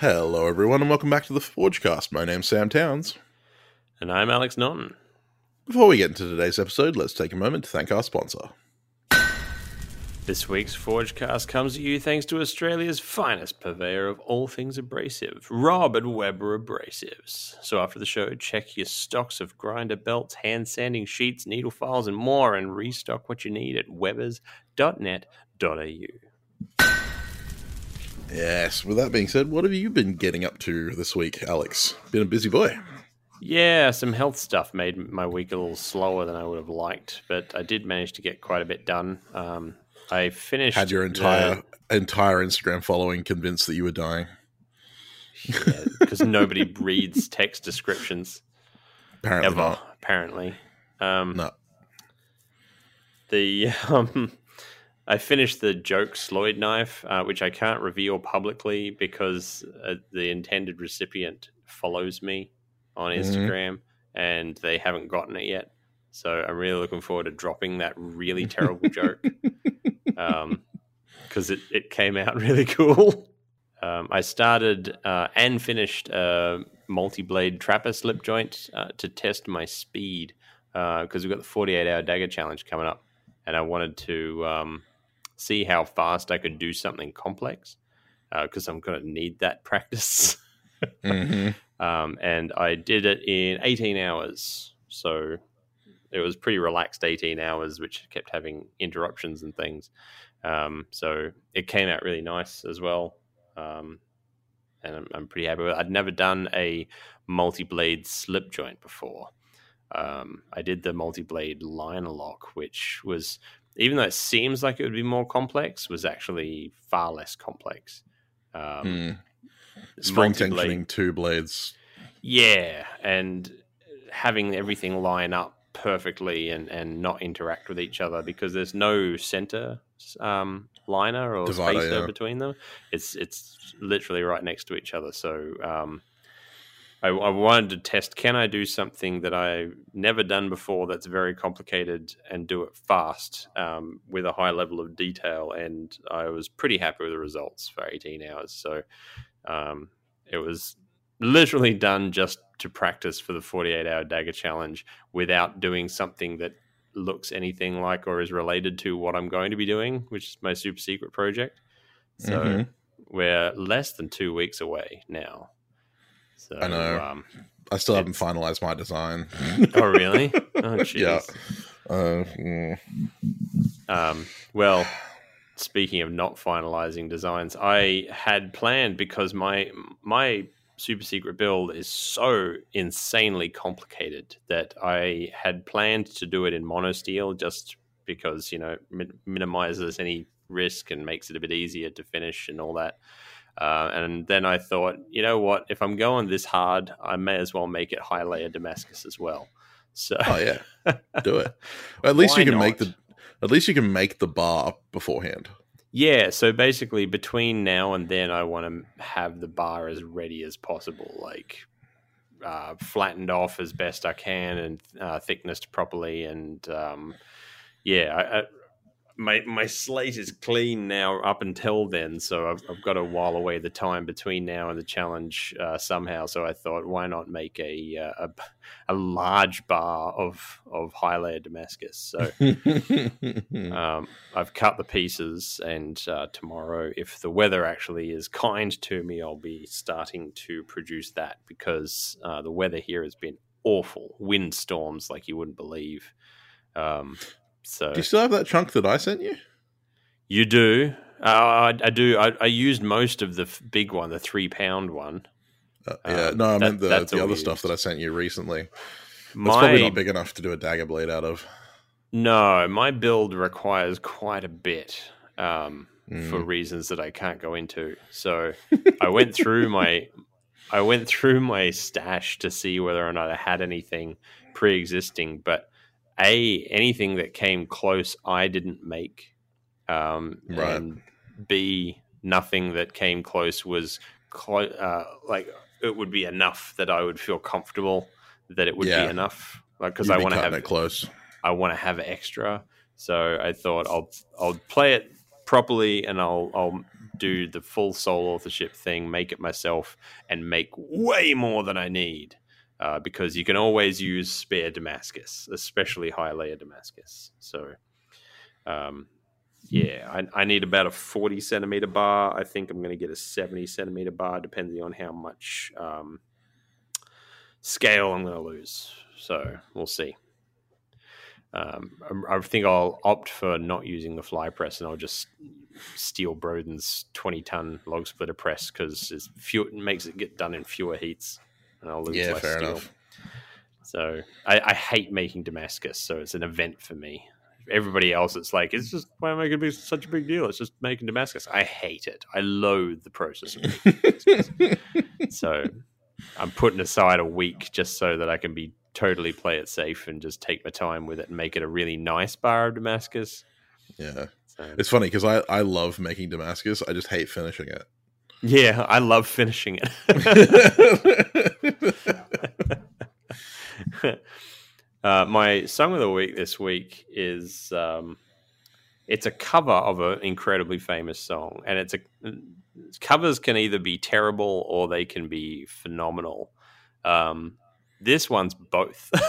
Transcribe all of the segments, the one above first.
Hello, everyone, and welcome back to the Forgecast. My name's Sam Towns. And I'm Alex Norton. Before we get into today's episode, let's take a moment to thank our sponsor. This week's Forgecast comes to you thanks to Australia's finest purveyor of all things abrasive, Rob at Weber Abrasives. So after the show, check your stocks of grinder belts, hand sanding sheets, needle files, and more, and restock what you need at webers.net.au. Yes, with that being said, what have you been getting up to this week, Alex? Been a busy boy. Yeah, some health stuff made my week a little slower than I would have liked, but I did manage to get quite a bit done. Um, I finished. Had your entire the, entire Instagram following convinced that you were dying. Because yeah, nobody reads text descriptions. Apparently ever, not. Apparently. Um, no. The um, I finished the joke Sloyd knife, uh, which I can't reveal publicly because uh, the intended recipient follows me on Mm-hmm. Instagram and they haven't gotten it yet. So I'm really looking forward to dropping that really terrible joke because um, it, it came out really cool. Um, I started uh, and finished a multi blade trapper slip joint uh, to test my speed because we've got the 48 hour dagger challenge coming up and I wanted to um, see how fast I could do something complex because I'm going to need that practice. mm-hmm. um, and I did it in 18 hours. So it was pretty relaxed 18 hours, which kept having interruptions and things. Um, so it came out really nice as well. Um, and I'm, I'm, pretty happy with it. I'd never done a multi blade slip joint before. Um, I did the multi blade liner lock, which was, even though it seems like it would be more complex, was actually far less complex. Um, mm. Spring tensioning two blades. Yeah, and having everything line up perfectly and, and not interact with each other because there's no center um, liner or Divider, spacer yeah. between them. It's it's literally right next to each other. So um, I, I, wanted to test: can I do something that I've never done before that's very complicated and do it fast um, with a high level of detail? And I was pretty happy with the results for 18 hours. So um, it was literally done just to practice for the 48 hour dagger challenge without doing something that looks anything like or is related to what I'm going to be doing, which is my super secret project. So Mm-hmm. we're less than two weeks away now. So I know. Um, I still haven't finalized my design. oh, really? Oh, jeez. Yeah. Uh, mm. Um, well, speaking of not finalizing designs, I had planned because my my super secret build is so insanely complicated that I had planned to do it in monosteel just because you know min- minimizes any risk and makes it a bit easier to finish and all that. Uh, and then I thought, you know what? If I'm going this hard, I may as well make it high layer Damascus as well. So, oh yeah, do it. At least you can make the. At least you can make the bar beforehand. Yeah, so basically between now and then I want to have the bar as ready as possible, like uh, flattened off as best I can and uh, thicknessed properly and um, yeah, my my slate is clean now up until then, so I've, I've got to while away the time between now and the challenge uh, somehow. So I thought, why not make a uh, a, a large bar of of high layer Damascus? So um, I've cut the pieces, and uh, tomorrow, if the weather actually is kind to me, I'll be starting to produce that because uh, the weather here has been awful, wind storms like you wouldn't believe. Um, so Do you still have that chunk that I sent you? you do. Uh, I, I do. I, I used most of the f- big one, the three pound one. Uh, yeah, Um, no, I that- meant the, the other stuff that I sent you recently. It's probably not big enough to do a dagger blade out of. no, my build requires quite a bit um, for Mm. reasons that I can't go into. So I went through my I went through my stash to see whether or not I had anything pre-existing, but a anything that came close I didn't make, um, Right. and b nothing that came close was clo- uh, like it would be enough that I would feel comfortable that it would Yeah. be enough. Like because I want to have it close. I want to have extra. So I thought I'll I'll play it properly and I'll I'll do the full sole authorship thing, make it myself, and make way more than I need. Uh, because you can always use spare Damascus, especially high layer Damascus. So, um, yeah, I, I need about a 40 centimeter bar. I think I'm going to get a 70 centimeter bar, depending on how much um, scale I'm going to lose. So we'll see. Um, I, I think I'll opt for not using the fly press, and I'll just steal Broden's 20 ton log splitter press because it makes it get done in fewer heats, and I'll lose Yeah, less fair steel. enough. So I, I hate making Damascus, so it's an event for me. Everybody else, it's like it's just why am I going to be such a big deal? It's just making Damascus. I hate it. I loathe the process of so I'm putting aside a week just so that I can be totally play it safe and just take my time with it and make it a really nice bar of Damascus. Yeah, So, it's funny because I I love making Damascus. I just hate finishing it. yeah, I love finishing it. uh, my song of the week this week is um, it's a cover of an incredibly famous song, and it's a covers can either be terrible or they can be phenomenal. Um, this one's both.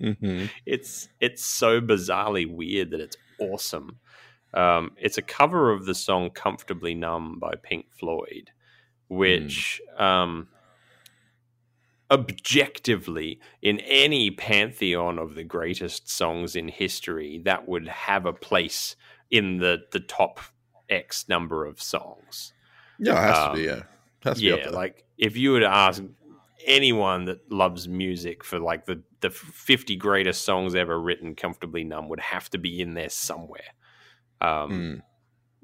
Mhm. it's it's so bizarrely weird that it's awesome. Um, it's a cover of the song "Comfortably Numb" by Pink Floyd, which um, objectively, in any pantheon of the greatest songs in history, that would have a place in the the top X number of songs. Yeah, it has to Um, be. Yeah, has to Yeah, there. like if you were to ask anyone that loves music for like the the 50 greatest songs ever written, "Comfortably Numb" would have to be in there somewhere. Um, Mm.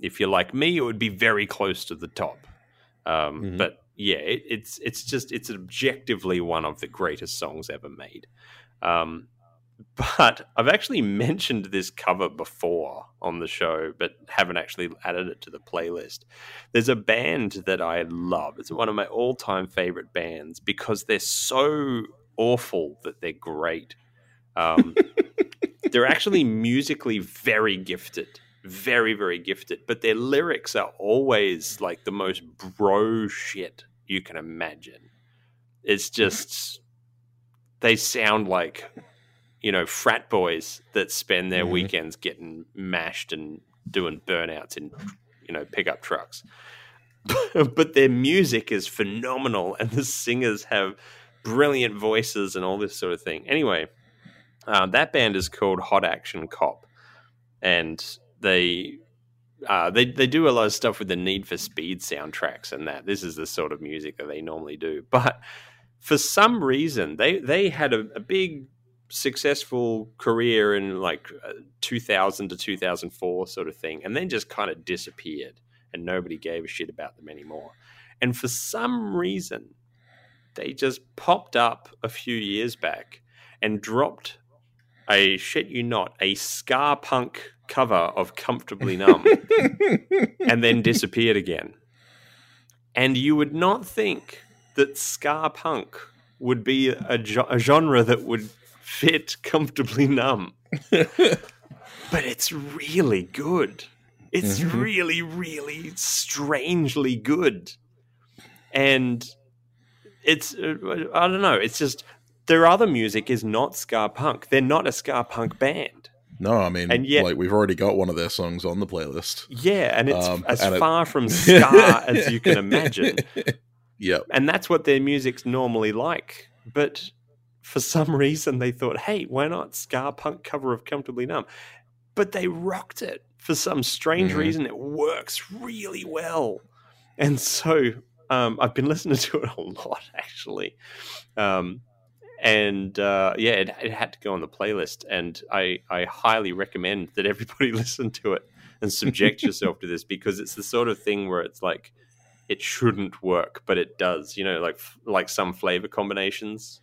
If you're like me, it would be very close to the top. Um, Mhm. But yeah, it, it's it's just it's objectively one of the greatest songs ever made. Um, but I've actually mentioned this cover before on the show, but haven't actually added it to the playlist. There's a band that I love. It's one of my all-time favorite bands because they're so awful that they're great. Um, they're actually musically very gifted, very very gifted, but their lyrics are always like the most bro shit you can imagine. It's just they sound like you know frat boys that spend their Mhm. weekends getting mashed and doing burnouts in you know pickup trucks. but their music is phenomenal, and the singers have brilliant voices and all this sort of thing. Anyway, uh, that band is called Hot Action Cop, and they uh, they they do a lot of stuff with the Need for Speed soundtracks and that. This is the sort of music that they normally do, but for some reason they they had a, a big successful career in like uh, 2000 to 2004 sort of thing and then just kind of disappeared and nobody gave a shit about them anymore and for some reason they just popped up a few years back and dropped a shit you not a ska punk cover of comfortably numb and then disappeared again. And you would not think that ska punk would be a, a genre that would fit comfortably numb, but it's really good. It's Mhm. really, really strangely good, and it's uh, I don't know. It's just their other music is not ska punk. They're not a ska punk band. No, I mean, And yet- like we've already got one of their songs on the playlist. Yeah, and it's Um, as and it- far from ska as you can imagine. Yep. And that's what their music's normally like. But for some reason, they thought, hey, why not ska punk cover of Comfortably Numb? But they rocked it. For some strange Mhm. reason, it works really well. And so um, I've been listening to it a lot, actually. Um, and uh, yeah, it, it had to go on the playlist. And I, I highly recommend that everybody listen to it and subject yourself to this because it's the sort of thing where it's like, it shouldn't work, but it does. You know, like like some flavor combinations.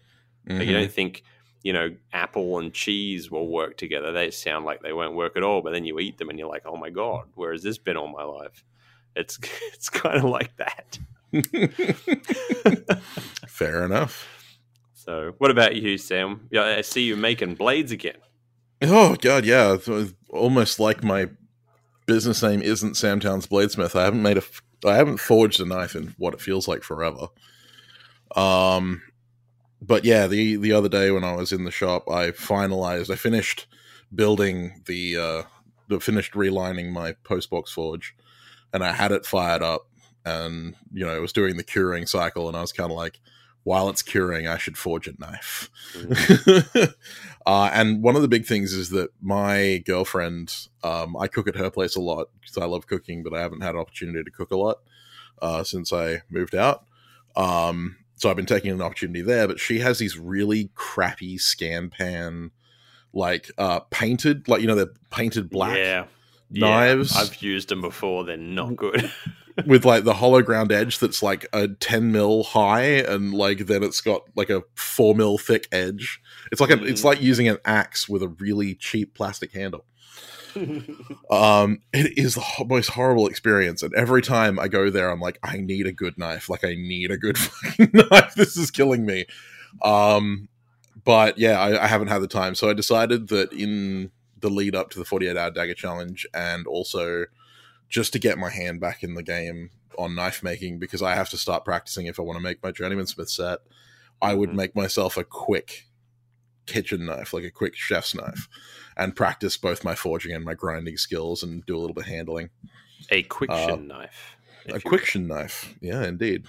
Like, you don't think you know apple and cheese will work together. They sound like they won't work at all, but then you eat them and you're like, oh my god, where has this been all my life? It's it's kind of like that. Fair enough. So, what about you, Sam? Yeah, I see you making blades again. Oh god, yeah. It's almost like my business name isn't Sam Towns Bladesmith. I haven't made a, I haven't forged a knife in what it feels like forever. Um, but yeah, the the other day when I was in the shop, I finalized, I finished building the, uh, the finished relining my postbox forge, and I had it fired up, and you know, it was doing the curing cycle, and I was kind of like, while it's curing, I should forge a knife. Mm. uh, and one of the big things is that my girlfriend, um, I cook at her place a lot because I love cooking, but I haven't had an opportunity to cook a lot uh, since I moved out. Um, so I've been taking an opportunity there, but she has these really crappy Scanpan, like uh, painted, like you know, they're painted black. Yeah. Knives. I've used them before. They're not good. with like the hollow ground edge that's like a 10 mil high and like then it's got like a 4 mil thick edge it's like a, mm. it's like using an axe with a really cheap plastic handle um it is the most horrible experience and every time i go there i'm like i need a good knife like i need a good knife this is killing me um but yeah I, I haven't had the time so i decided that in the lead up to the 48 hour dagger challenge and also just to get my hand back in the game on knife making because I have to start practicing if I want to make my journeyman smith set. I would mm-hmm. make myself a quick kitchen knife, like a quick chef's knife, and practice both my forging and my grinding skills and do a little bit of handling. A quiction uh, knife. A quiction knife, yeah, indeed.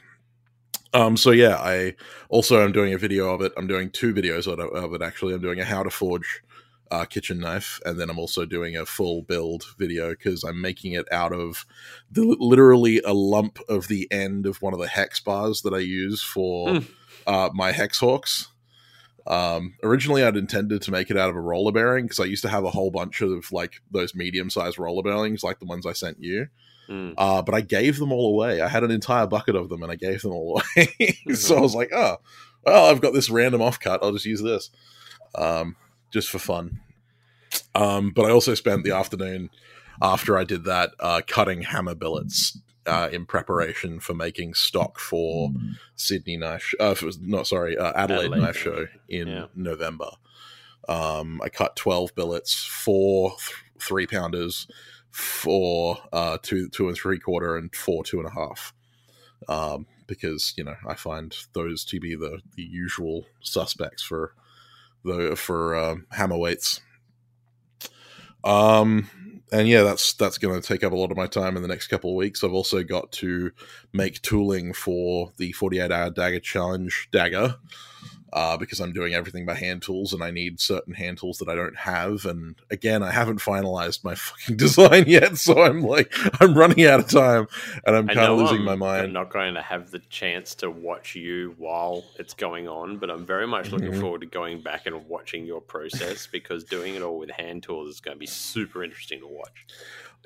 Um, so yeah, I also am doing a video of it. I'm doing two videos of it actually. I'm doing a how to forge uh, kitchen knife, and then I'm also doing a full build video because I'm making it out of the, literally a lump of the end of one of the hex bars that I use for mm. uh, my hex hawks. Um, originally, I'd intended to make it out of a roller bearing because I used to have a whole bunch of like those medium sized roller bearings, like the ones I sent you. Mm. Uh, but I gave them all away. I had an entire bucket of them and I gave them all away. mm-hmm. so I was like, oh, well, I've got this random offcut. I'll just use this. Um, just for fun. Um, but I also spent the afternoon after I did that uh, cutting hammer billets uh, in preparation for making stock for Sydney knife. Uh, for, not sorry, uh, Adelaide, Adelaide, knife show in yeah. November. Um, I cut twelve billets, four th- three pounders, four uh, two two and three quarter, and four two and a half. Um, because you know I find those to be the the usual suspects for the for um, hammer weights. Um, and yeah, that's that's going to take up a lot of my time in the next couple of weeks. I've also got to make tooling for the 48 hour dagger challenge dagger, uh, because I'm doing everything by hand tools and I need certain hand tools that I don't have. And again, I haven't finalized my fucking design yet, so I'm like, I'm running out of time and I'm kind of losing I'm, my mind. I'm not going to have the chance to watch you while it's going on, but I'm very much looking mm-hmm. forward to going back and watching your process because doing it all with hand tools is going to be super interesting to watch.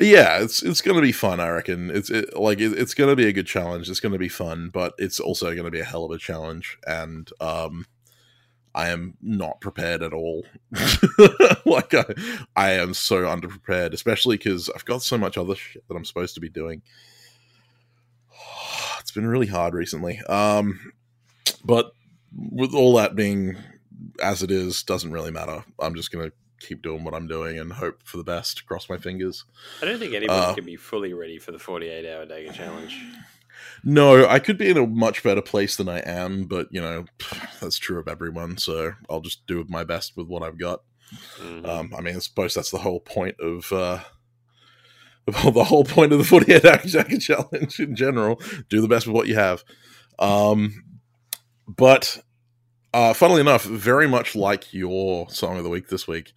Yeah, it's it's going to be fun. I reckon it's it, like it, it's going to be a good challenge. It's going to be fun, but it's also going to be a hell of a challenge. And um, I am not prepared at all. like I, I am so underprepared, especially because I've got so much other shit that I'm supposed to be doing. It's been really hard recently. Um, but with all that being as it is, doesn't really matter. I'm just gonna keep doing what I'm doing and hope for the best. Cross my fingers. I don't think anyone uh, can be fully ready for the 48 hour dagger challenge. No, I could be in a much better place than I am, but you know that's true of everyone. So I'll just do my best with what I've got. Mm-hmm. Um, I mean, I suppose that's the whole point of uh, the whole point of the 48 hour dagger challenge in general. Do the best with what you have. Um, but uh, funnily enough, very much like your song of the week this week,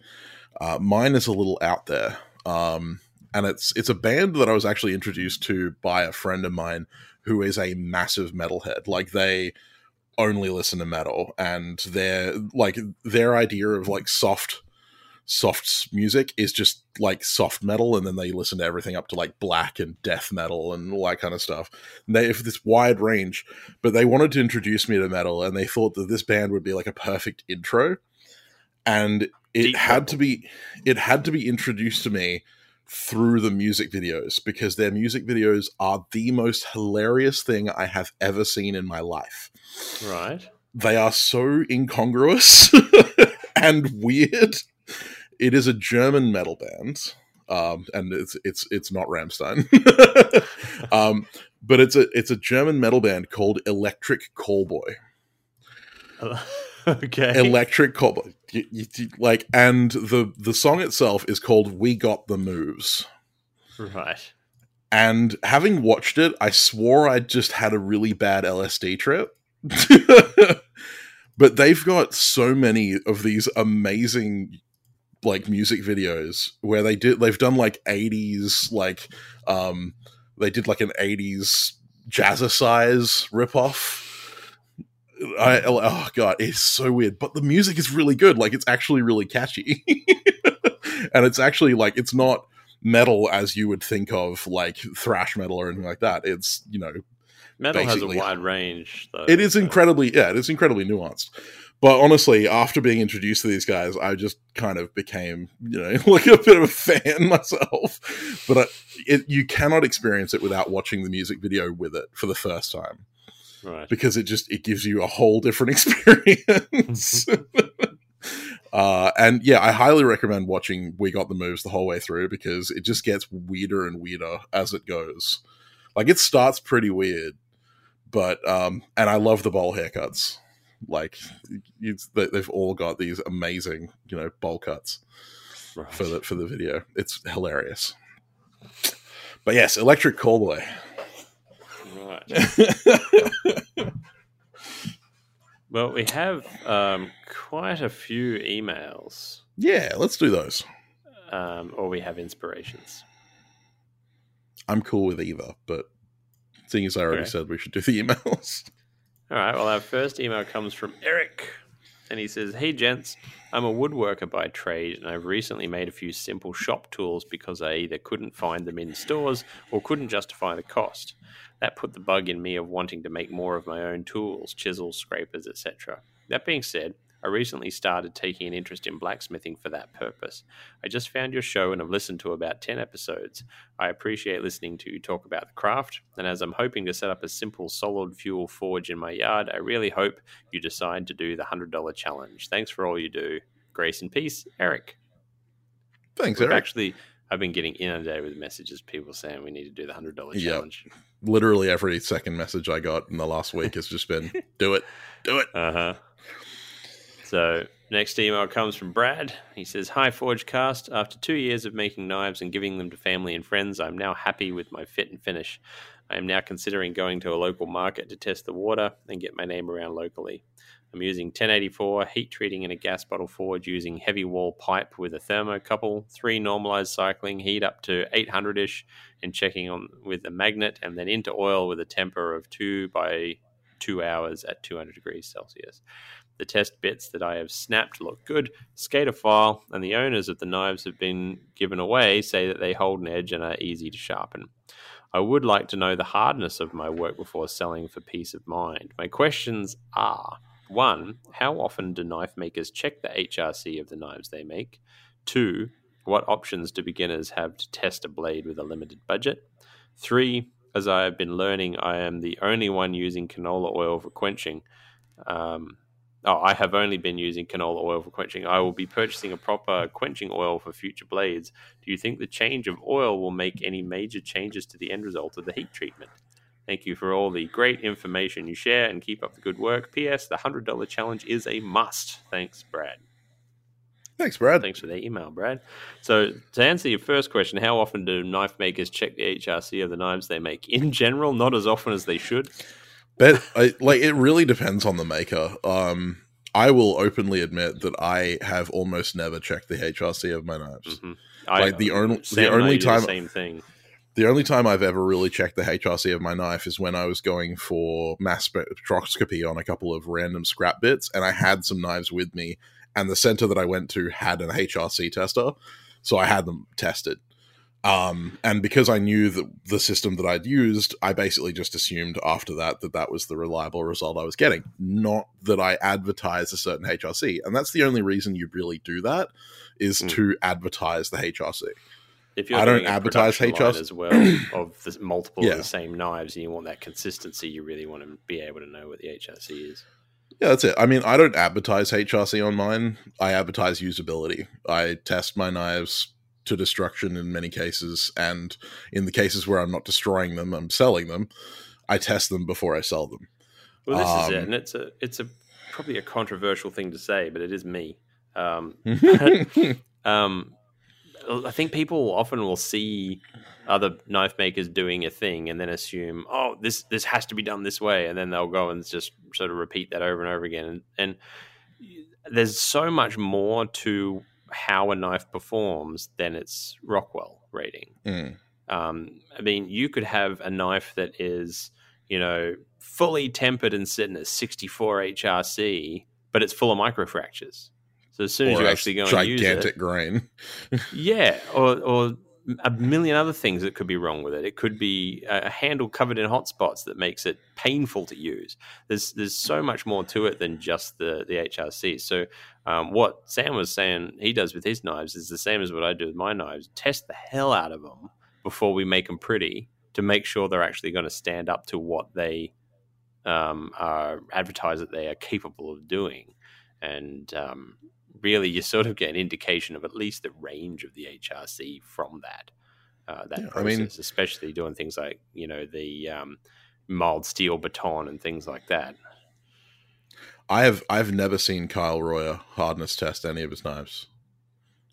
uh, mine is a little out there. Um, and it's it's a band that I was actually introduced to by a friend of mine who is a massive metalhead. Like they only listen to metal and their like their idea of like soft soft music is just like soft metal and then they listen to everything up to like black and death metal and all that kind of stuff and they have this wide range but they wanted to introduce me to metal and they thought that this band would be like a perfect intro and it Deep had metal. to be it had to be introduced to me through the music videos because their music videos are the most hilarious thing I have ever seen in my life. Right. They are so incongruous and weird. It is a German metal band. Um, and it's it's it's not Rammstein, um, but it's a it's a German metal band called Electric Callboy. okay. Electric Callboy, like, and the the song itself is called "We Got the Moves." right. And having watched it, I swore I'd just had a really bad LSD trip. but they've got so many of these amazing like music videos where they did they've done like 80s like um they did like an 80s jazzercise ripoff. I oh god, it's so weird, but the music is really good. Like it's actually really catchy. and it's actually like it's not metal as you would think of like thrash metal or anything like that. It's, you know, Metal has a wide range, though. it is incredibly yeah, it is incredibly nuanced. But honestly, after being introduced to these guys, I just kind of became, you know, like a bit of a fan myself. But I, it, you cannot experience it without watching the music video with it for the first time Right. because it just it gives you a whole different experience. uh, and yeah, I highly recommend watching We Got the Moves the whole way through because it just gets weirder and weirder as it goes. Like it starts pretty weird, but um, and I love the bowl haircuts. Like they've all got these amazing, you know, bowl cuts right. for the for the video. It's hilarious. But yes, Electric Callboy. Right. Well, we have um, quite a few emails, yeah, let's do those. um, or we have inspirations. I'm cool with either, but seeing as I already Okay. said we should do the emails. All right. Well, our first email comes from Eric, and he says, "Hey gents, I'm a woodworker by trade, and I've recently made a few simple shop tools because I either couldn't find them in stores or couldn't justify the cost. That put the bug in me of wanting to make more of my own tools, chisels, scrapers, etc. That being said." I recently started taking an interest in blacksmithing for that purpose. I just found your show and have listened to about 10 episodes. I appreciate listening to you talk about the craft, and as I'm hoping to set up a simple solid fuel forge in my yard, I really hope you decide to do the $100 challenge. Thanks for all you do. Grace and peace, Eric. Thanks, We've Eric. actually, I've been getting inundated with messages, people saying we need to do the $100 Yep. challenge. Literally every second message I got in the last week has just been, "Do it, do it." Uh huh. So, next email comes from Brad. He says, Hi, Forgecast. After two years of making knives and giving them to family and friends, I'm now happy with my fit and finish. I am now considering going to a local market to test the water and get my name around locally. I'm using 1084 heat treating in a gas bottle forge using heavy wall pipe with a thermocouple, three normalized cycling, heat up to 800 ish, and checking on with a magnet, and then into oil with a temper of two by two hours at 200 degrees Celsius. The test bits that I have snapped look good, skate a file, and the owners of the knives have been given away say that they hold an edge and are easy to sharpen. I would like to know the hardness of my work before selling for peace of mind. My questions are one, how often do knife makers check the HRC of the knives they make? Two, what options do beginners have to test a blade with a limited budget? Three, as I have been learning, I am the only one using canola oil for quenching. Um, oh, I have only been using canola oil for quenching. I will be purchasing a proper quenching oil for future blades. Do you think the change of oil will make any major changes to the end result of the heat treatment? Thank you for all the great information you share and keep up the good work. P.S. The $100 challenge is a must. Thanks, Brad. Thanks, Brad. Thanks for the email, Brad. So, to answer your first question, how often do knife makers check the HRC of the knives they make? In general, not as often as they should. But I, like, it really depends on the maker. Um, I will openly admit that I have almost never checked the HRC of my knives. Mhm. Like, the only- the I only time- same thing. The only time I've ever really checked the HRC of my knife is when I was going for mass spectroscopy on a couple of random scrap bits, and I had some knives with me, and the center that I went to had an HRC tester, so I had them tested. Um, and because I knew that the system that I'd used, I basically just assumed after that that that was the reliable result I was getting, not that I advertised a certain HRC. And that's the only reason you really do that is Mm. to advertise the HRC. If you're I don't advertise HRC as well of the multiple Yeah. of the same knives, and you want that consistency, you really want to be able to know what the HRC is. Yeah, that's it. I mean, I don't advertise HRC on mine. I advertise usability. I test my knives to destruction in many cases, and in the cases where I'm not destroying them, I'm selling them. I test them before I sell them. Well, this is it, Um, and it's a it's a probably a controversial thing to say, but it is me. Um, um, I think people often will see other knife makers doing a thing and then assume, oh, this this has to be done this way, and then they'll go and just sort of repeat that over and over again. And, and there's so much more to how a knife performs than its Rockwell rating. Mm. Um, I mean, you could have a knife that is, you know, fully tempered and sitting at 64 HRC, but it's full of microfractures. So as soon as you actually go and use it, gigantic grain. yeah, or or a million other things that could be wrong with it. It could be a handle covered in hot spots that makes it painful to use. There's there's so much more to it than just the the HRC. So um, what Sam was saying he does with his knives is the same as what I do with my knives. Test the hell out of them before we make them pretty to make sure they're actually going to stand up to what they um, are advertised that they are capable of doing. And um, really, you sort of get an indication of at least the range of the HRC from that. Uh, that Yeah, I process, mean- especially doing things like you know the um, mild steel baton and things like that. I have I've never seen Kyle Royer hardness test any of his knives.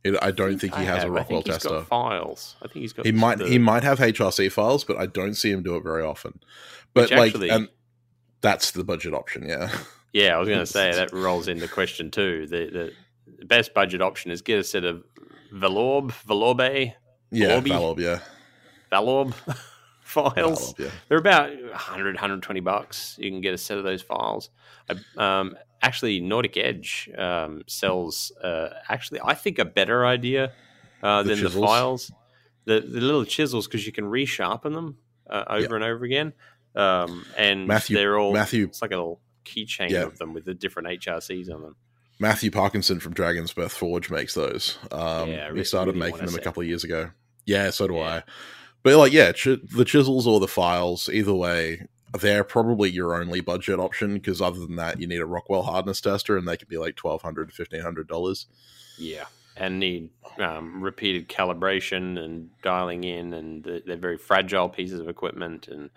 It, I don't think, he I has a have. I Rockwell think tester. files. I think he's got. He might the- he might have HRC files, but I don't see him do it very often. But Which like, actually- that's the budget option. Yeah, Yeah, I was going to say that rolls into question two. The, the best budget option is get a set of Vallorbe, Vallorbe, yeah, Valorby? Vallorbe, yeah, Vallorbe files. Vallorbe, yeah. They're about 100, 120 bucks. You can get a set of those files. I, um, actually, Nordic Edge um, sells, uh, actually, I think a better idea uh, The than chisels? the files. The, the little chisels, because you can resharpen them uh, over and over again. Um, and Matthew- they're all, Matthew- it's like a little keychain Yeah. of them with the different HRCs on them. Matthew Parkinson from Dragon's Breath Forge makes those. Um, Yeah, he started really making them a couple of years ago. Yeah, so do Yeah. I. But like, yeah, ch- the chisels or the files, either way, they're probably your only budget option because other than that, you need a Rockwell hardness tester, and they can be like twelve hundred to fifteen hundred dollars. Yeah, and need um, repeated calibration and dialing in, and they're, they're very fragile pieces of equipment, and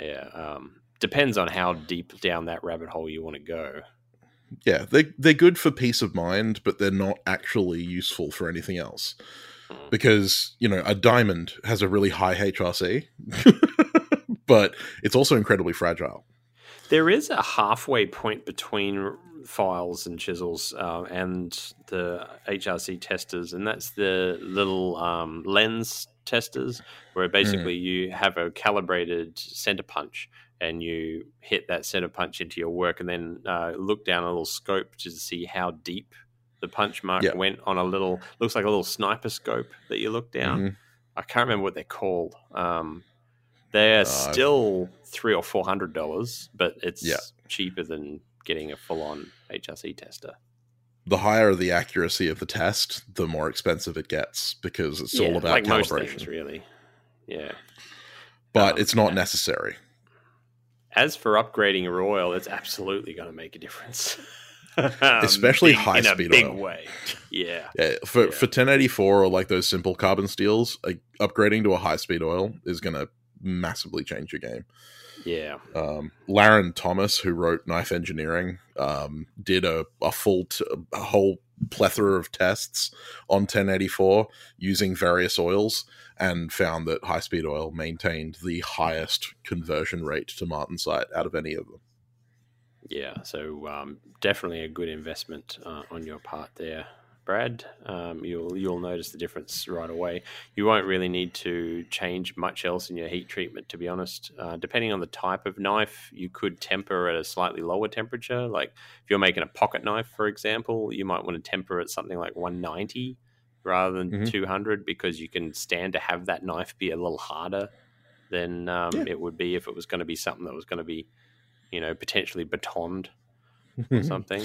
yeah, um, depends on how deep down that rabbit hole you want to go. Yeah, they they're good for peace of mind, but they're not actually useful for anything else. Mm. Because you know, a diamond has a really high HRC, but it's also incredibly fragile. There is a halfway point between files and chisels uh, and the HRC testers, and that's the little um, lens testers, where basically you have a calibrated center punch and you hit that center punch into your work, and then uh, look down a little scope to see how deep the punch mark Yeah. went on a little looks like a little sniper scope that you look down. Mhm. I can't remember what they're called. Um, they're Uh, still three or four hundred dollars, but it's Yeah. cheaper than getting a full-on HRC tester. The higher the accuracy of the test, the more expensive it gets because it's all about like calibration. things, really. Yeah. but Um, it's not yeah. necessary. As for upgrading your oil, it's absolutely going to make a difference, Um, Especially big- in a high-speed big oil. way. Yeah, Yeah, for Yeah. for 1084 or like those simple carbon steels, like, upgrading to a high speed oil is going to massively change your game. yeah, Um, Larrin Thomas, who wrote Knife Engineering, um, did a, a full t- a whole plethora of tests on 1084 using various oils and found that high speed oil maintained the highest conversion rate to martensite out of any of them. yeah. So um, definitely a good investment uh, on your part there, Brad. Um, you'll you'll notice the difference right away. You won't really need to change much else in your heat treatment, to be honest. Uh, depending on the type of knife, you could temper at a slightly lower temperature. Like if you're making a pocket knife, for example, you might want to temper at something like 190 rather than Mhm. 200 because you can stand to have that knife be a little harder than um, Yeah. it would be if it was going to be something that was going to be, you know, potentially batoned or something.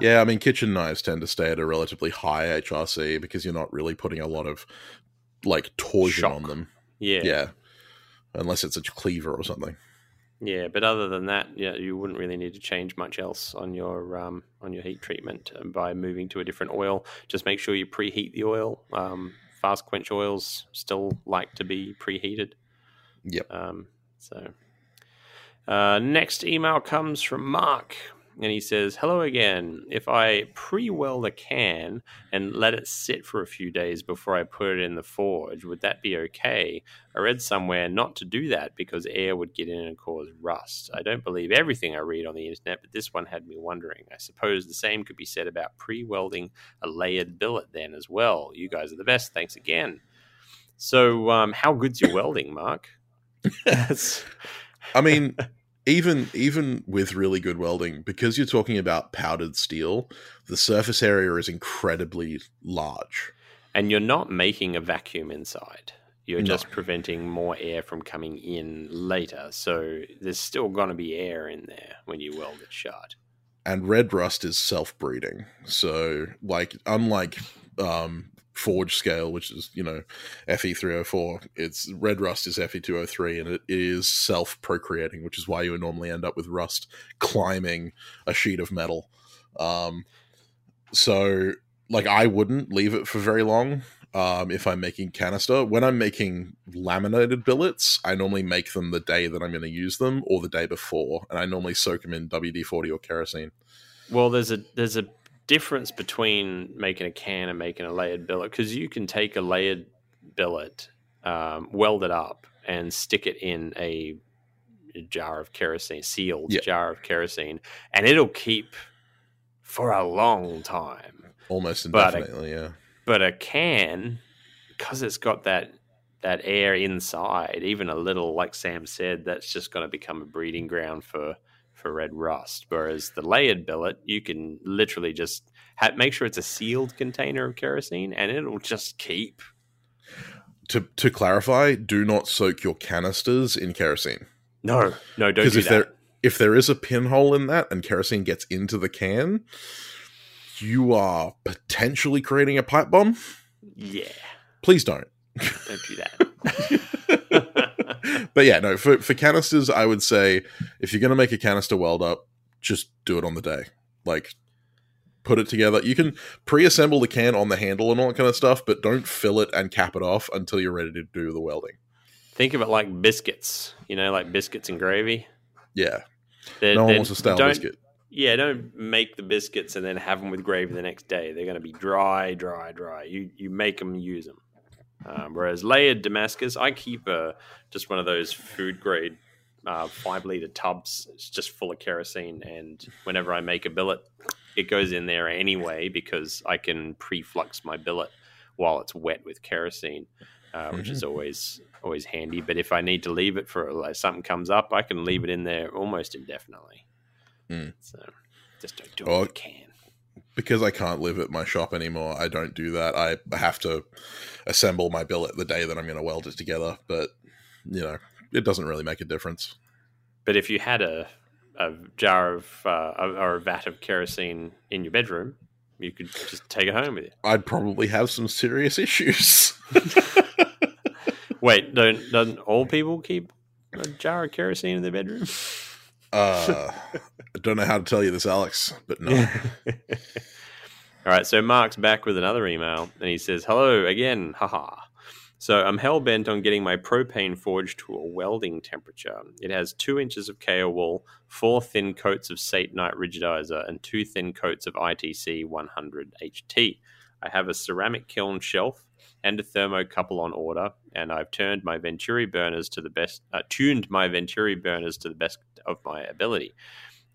Yeah, I mean, kitchen knives tend to stay at a relatively high HRC because you're not really putting a lot of like torsion Shock. on them. Yeah. Yeah. Unless it's a cleaver or something. Yeah, but other than that, yeah, you wouldn't really need to change much else on your um, on your heat treatment uh, by moving to a different oil. Just make sure you preheat the oil. Um, fast quench oils still like to be preheated. Yep. Um, so, uh, next email comes from Mark, and he says, "Hello again. If I pre-weld a can and let it sit for a few days before I put it in the forge, would that be okay? I read somewhere not to do that because air would get in and cause rust. I don't believe everything I read on the internet, but this one had me wondering. I suppose the same could be said about pre-welding a layered billet then as well. You guys are the best. Thanks again." So, um, how good's your welding, Mark? I mean, even even with really good welding, because you're talking about powdered steel, the surface area is incredibly large. and you're not making a vacuum inside. You're No. just preventing more air from coming in later. So there's still going to be air in there when you weld it shut. And red rust is self-breeding. So, like unlike um forge scale, which is, you know, FE304, it's red rust is FE203 and it is self-procreating, which is why you would normally end up with rust climbing a sheet of metal. Um so like I wouldn't leave it for very long um, if I'm making canister. When I'm making laminated billets, I normally make them the day that I'm going to use them or the day before, and I normally soak them in WD forty or kerosene. Well, there's a there's a difference between making a can and making a layered billet because you can take a layered billet, um, weld it up, and stick it in a jar of kerosene, sealed Yeah. jar of kerosene, and it'll keep for a long time. Almost But I- indefinitely, yeah. but a can because it's got that that air inside even a little like sam said that's just going to become a breeding ground for for red rust whereas the layered billet you can literally just ha- make sure it's a sealed container of kerosene and it'll just keep. To to clarify, do not soak your canisters in kerosene. No no don't because do if that. there if there is a pinhole in that and kerosene gets into the can, you are potentially creating a pipe bomb. yeah. Please don't. don't do that but yeah, no, for, for canisters, I would say if you're going to make a canister weld up, just do it on the day. Like, put it together. You can pre assemble the can on the handle and all that kind of stuff, but don't fill it and cap it off until you're ready to do the welding. think of it like biscuits you know like biscuits and gravy Yeah. They're- no one wants a stale biscuit. Yeah, don't make the biscuits and then have them with gravy the next day. They're going to be dry, dry, dry. You you make them, use them. Um, whereas layered Damascus, I keep a just one of those food grade uh, five liter tubs. It's just full of kerosene, and whenever I make a billet, it goes in there anyway because I can pre-flux my billet while it's wet with kerosene, uh, which is always always handy. But if I need to leave it for like something comes up, I can leave it in there almost indefinitely. Mm. So just don't do it if you can. Because I can't live at my shop anymore, I don't do that. I have to assemble my billet the day that I'm going to weld it together. But, you know, it doesn't really make a difference. But if you had a a jar of uh, or a vat of kerosene in your bedroom, you could just take it home with you. I'd probably have some serious issues. Wait, don't don't all people keep a jar of kerosene in their bedroom? Uh, I don't know how to tell you this, Alex, but no. All right, so Mark's back with another email, and he says, "Hello again, haha." So I'm hell bent on getting my propane forge to a welding temperature. It has two inches of Kaowool, four thin coats of Satanite rigidizer, and two thin coats of ITC 100 HT. I have a ceramic kiln shelf and a thermocouple on order, and I've turned my Venturi burners to the best, uh, tuned my Venturi burners to the best of my ability.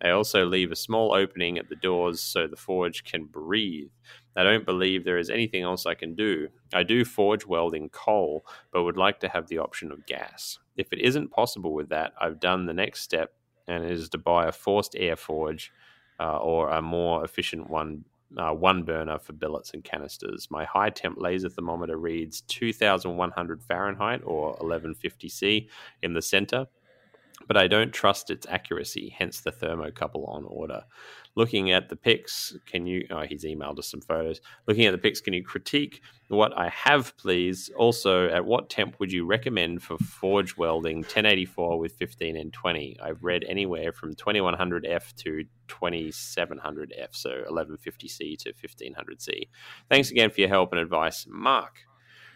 I also leave a small opening at the doors so the forge can breathe. I don't believe there is anything else I can do. I do forge welding coal, but would like to have the option of gas. If it isn't possible with that, I've done the next step, and it is to buy a forced air forge uh, or a more efficient one. Uh, one burner for billets and canisters. My high temp laser thermometer reads 2100 Fahrenheit or 1150 C in the center, but I don't trust its accuracy, hence the thermocouple on order. Looking at the pics, can you? Oh, he's emailed us some photos. Looking at the pics, can you critique what I have, please? Also, at what temp would you recommend for forge welding 1084 with 15 and 20? I've read anywhere from 2100F to 2700F, so 1150C to 1500C. Thanks again for your help and advice, Mark.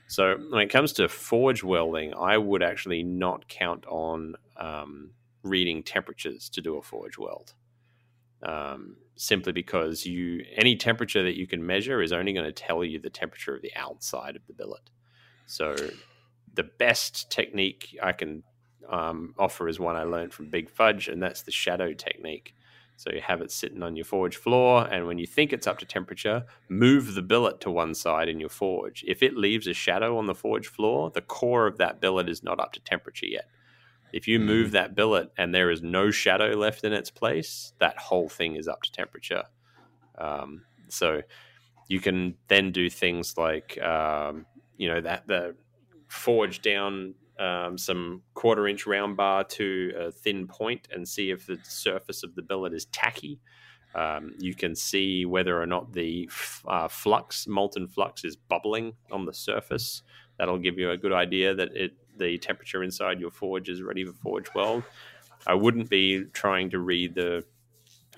So when it comes to forge welding, I would actually not count on um, reading temperatures to do a forge weld. Um, simply because you any temperature that you can measure is only going to tell you the temperature of the outside of the billet. So the best technique I can um, offer is one I learned from Big Fudge, and that's the shadow technique. So you have it sitting on your forge floor, and when you think it's up to temperature, move the billet to one side in your forge. If it leaves a shadow on the forge floor, the core of that billet is not up to temperature yet. If you move mm. that billet and there is no shadow left in its place, that whole thing is up to temperature. Um, so you can then do things like, um, you know, that the forge down um, some quarter inch round bar to a thin point and see if the surface of the billet is tacky. Um, you can see whether or not the f- uh, flux, molten flux, is bubbling on the surface. That'll give you a good idea that it the temperature inside your forge is ready for forge weld. I wouldn't be trying to read the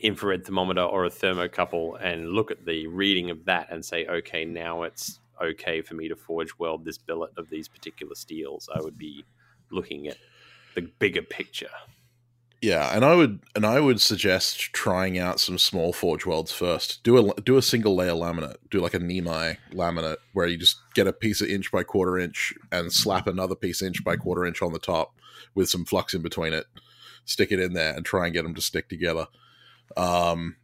infrared thermometer or a thermocouple and look at the reading of that and say, okay, now it's okay for me to forge weld this billet of these particular steels. I would be looking at the bigger picture. Yeah, and I would and I would suggest trying out some small forge welds first. Do a do a single layer laminate. Do like a Nimai laminate where you just get a piece of inch by quarter inch and slap another piece inch by quarter inch on the top with some flux in between it. Stick it in there and try and get them to stick together. Um,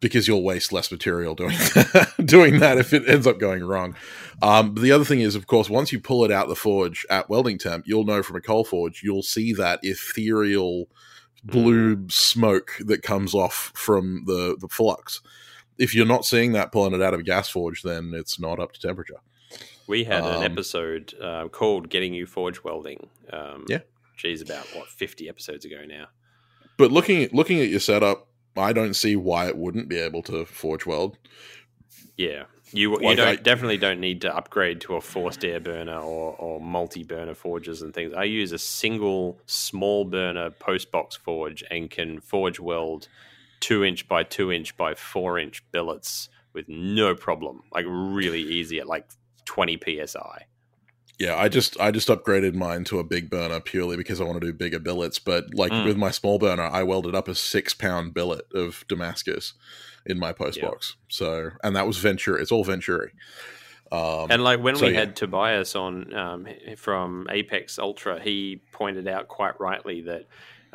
because you'll waste less material doing that, doing that if it ends up going wrong. Um, but the other thing is, of course, once you pull it out the forge at welding temp, you'll know from a coal forge, you'll see that ethereal blue mm. smoke that comes off from the the flux. If you're not seeing that pulling it out of a gas forge, then it's not up to temperature. We had um, an episode uh, called "Getting You Forge Welding." Um, yeah, geez, about what fifty episodes ago now. But looking at looking at your setup, I don't see why it wouldn't be able to forge weld. Yeah, you you like don't I, definitely don't need to upgrade to a forced air burner or, or multi burner forges and things. I use a single small burner post box forge and can forge weld two inch by two inch by four inch billets with no problem. Like really easy at like twenty psi. Yeah, I just I just upgraded mine to a big burner purely because I want to do bigger billets. But like mm. with my small burner, I welded up a six pound billet of Damascus in my post yep. box. So and that was Venturi. It's all Venturi. Um, and like when so we yeah. had Tobias on um, from Apex Ultra, he pointed out quite rightly that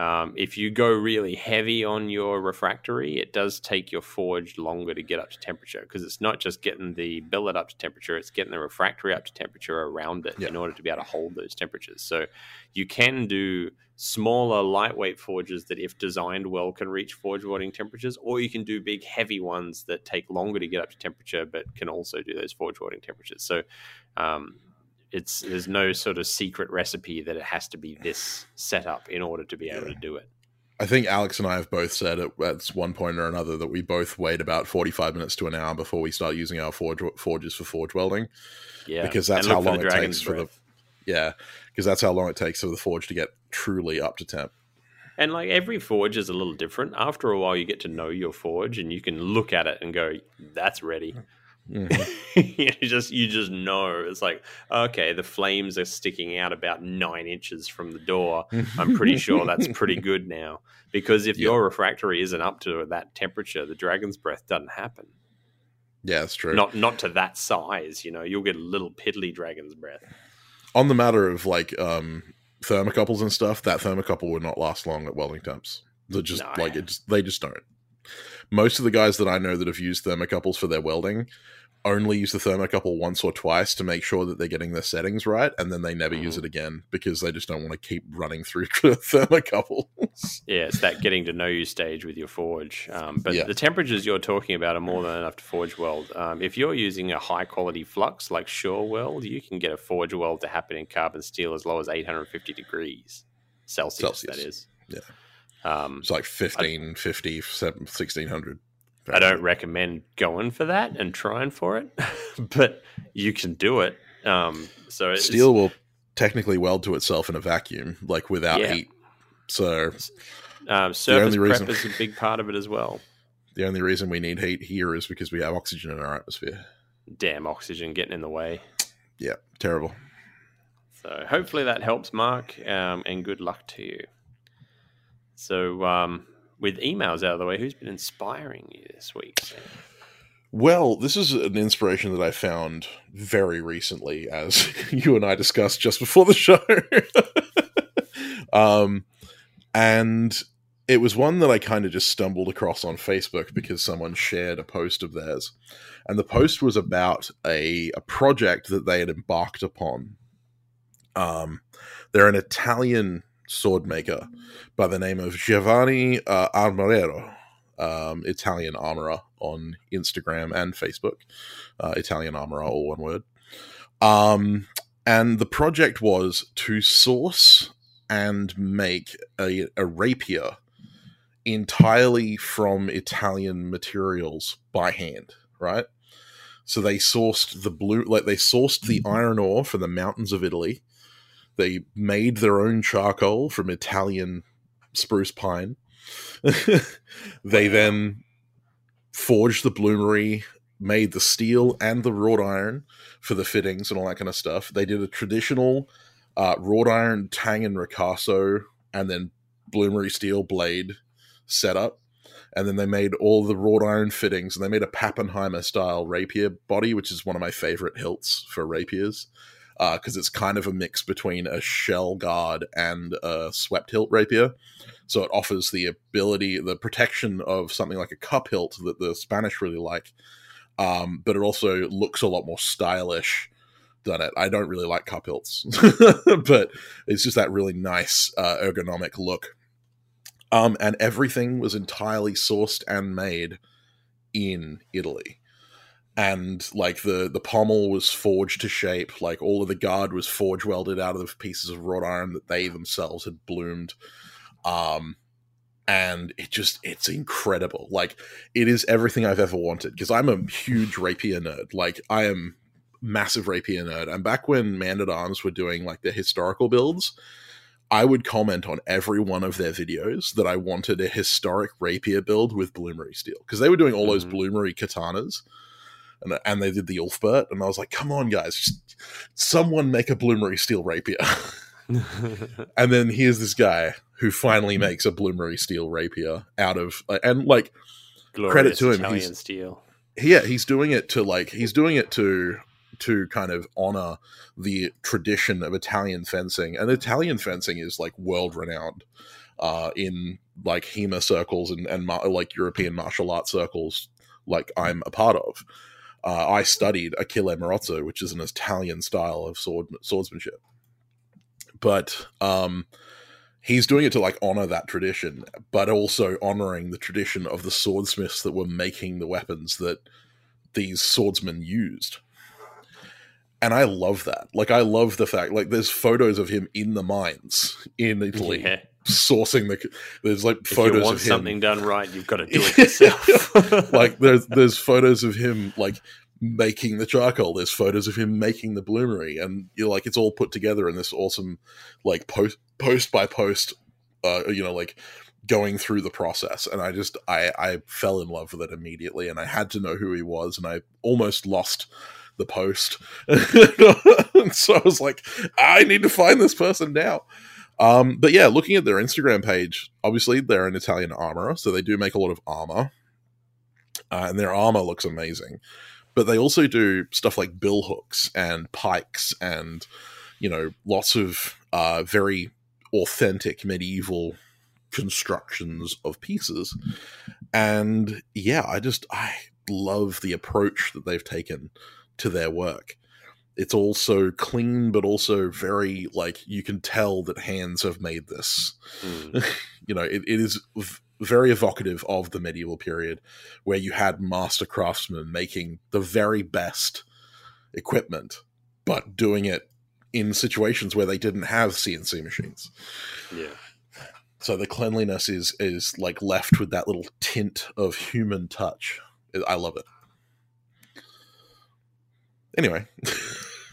um, if you go really heavy on your refractory, it does take your forge longer to get up to temperature because it's not just getting the billet up to temperature, it's getting the refractory up to temperature around it yeah. in order to be able to hold those temperatures. So you can do smaller, lightweight forges that, if designed well, can reach forge welding temperatures, or you can do big, heavy ones that take longer to get up to temperature but can also do those forge welding temperatures. So um, it's there's no sort of secret recipe that it has to be this setup in order to be able to do it. I think Alex and I have both said at, at one point or another that we both wait about 45 minutes to an hour before we start using our forge, forges for forge welding. Yeah. Because that's how long it takes breath. for the. Yeah. Because that's how long it takes for the forge to get truly up to temp. And like every forge is a little different. After a while, you get to know your forge and you can look at it and go, that's ready. Mm-hmm. you just you just know it's like okay, the flames are sticking out about nine inches from the door. I'm pretty sure that's pretty good now because if your refractory isn't up to that temperature, the dragon's breath doesn't happen. Yeah, that's true. Not not to that size, you know. You'll get a little piddly dragon's breath. On the matter of like um thermocouples and stuff, that thermocouple would not last long at welding temps. They just no. like it just they just don't. Most of the guys that I know that have used thermocouples for their welding only use the thermocouple once or twice to make sure that they're getting their settings right, and then they never mm. use mm-hmm. it again because they just don't want to keep running through thermocouple. yeah, it's that getting to know you stage with your forge. Um, but yeah. the temperatures you're talking about are more than enough to forge weld. Um, if you're using a high quality flux like Sure Weld, you can get a forge weld to happen in carbon steel as low as 850 degrees. Celsius, Celsius. that is. Yeah. Um, It's like 15, 50, 1600. I don't recommend going for that and trying for it, but you can do it. Um, so it's, Steel will technically weld to itself in a vacuum, like without Yeah. heat. So um, surface only prep reason- is a big part of it as well. the only reason we need heat here is because we have oxygen in our atmosphere. Damn oxygen getting in the way. Yeah, terrible. So hopefully that helps, Mark, um, and good luck to you. So um, with emails out of the way, who's been inspiring you this week? Well, this is an inspiration that I found very recently, as you and I discussed just before the show. um, and it was one that I kind of just stumbled across on Facebook because someone shared a post of theirs. And the post was about a, a project that they had embarked upon. Um, they're an Italian sword maker by the name of Giovanni uh, Armorero um, Italian Armorer on Instagram and Facebook. Uh, Italian Armorer, all one word. Um, and the project was to source and make a, a rapier entirely from Italian materials by hand, right? So they sourced the blue, like they sourced the iron ore from the mountains of Italy. They made their own charcoal from Italian spruce pine. they then forged the bloomery, made the steel and the wrought iron for the fittings and all that kind of stuff. They did a traditional uh, wrought iron tang and ricasso and then bloomery steel blade setup. And then they made all the wrought iron fittings and they made a Pappenheimer style rapier body, which is one of my favorite hilts for rapiers because it's kind of a mix between a shell guard and a swept hilt rapier. So it offers the ability, the protection of something like a cup hilt that the Spanish really like, um, but it also looks a lot more stylish than it. I don't really like cup hilts, but it's just that really nice uh, ergonomic look. Um, and everything was entirely sourced and made in Italy and like the the pommel was forged to shape like all of the guard was forge welded out of the pieces of wrought iron that they themselves had bloomed. Um and it just it's incredible. Like it is everything i've ever wanted because i'm a huge rapier nerd. Like i am massive rapier nerd. And back when man at arms were doing like their historical builds I would comment on every one of their videos that I wanted a historic rapier build with bloomery steel because they were doing all those Mhm. bloomery katanas and, and they did the Ulfbert and I was like, come on guys, just someone make a bloomery steel rapier. and then here's this guy who finally makes a bloomery steel rapier out of and like Glorious to him, Italian he's- steel. yeah he's doing it to like he's doing it to to kind of honor the tradition of italian fencing and italian fencing is like world renowned uh in like hema circles and and like european martial arts circles like i'm a part of uh, i studied achille marozzo which is an italian style of sword swordsmanship. But um he's doing it to like honor that tradition but also honoring the tradition of the swordsmiths that were making the weapons that these swordsmen used. And i love that. Like i love the fact like there's photos of him in the mines in italy Yeah. Sourcing the there's like photos of the. If you photos want of him something done right, you've got to do it yourself. like there's there's photos of him like making the charcoal there's photos of him making the bloomery and you're like it's all put together in this awesome like post post by post uh you know like going through the process and i just i i fell in love with it immediately and i had to know who he was and i almost lost the post and so i was like i need to find this person now um but yeah looking at their instagram page obviously they're an italian armorer so they do make a lot of armor uh, and their armor looks amazing. But they also do stuff like bill hooks and pikes and you know lots of uh, very authentic medieval constructions of pieces. And yeah, I just I love the approach that they've taken to their work. It's also clean, but also very like you can tell that hands have made this Mm. you know, it, it is v- very evocative of the medieval period where you had master craftsmen making the very best equipment, but doing it in situations where they didn't have CNC machines. Yeah. So the cleanliness is is like left with that little tint of human touch. I love it. Anyway,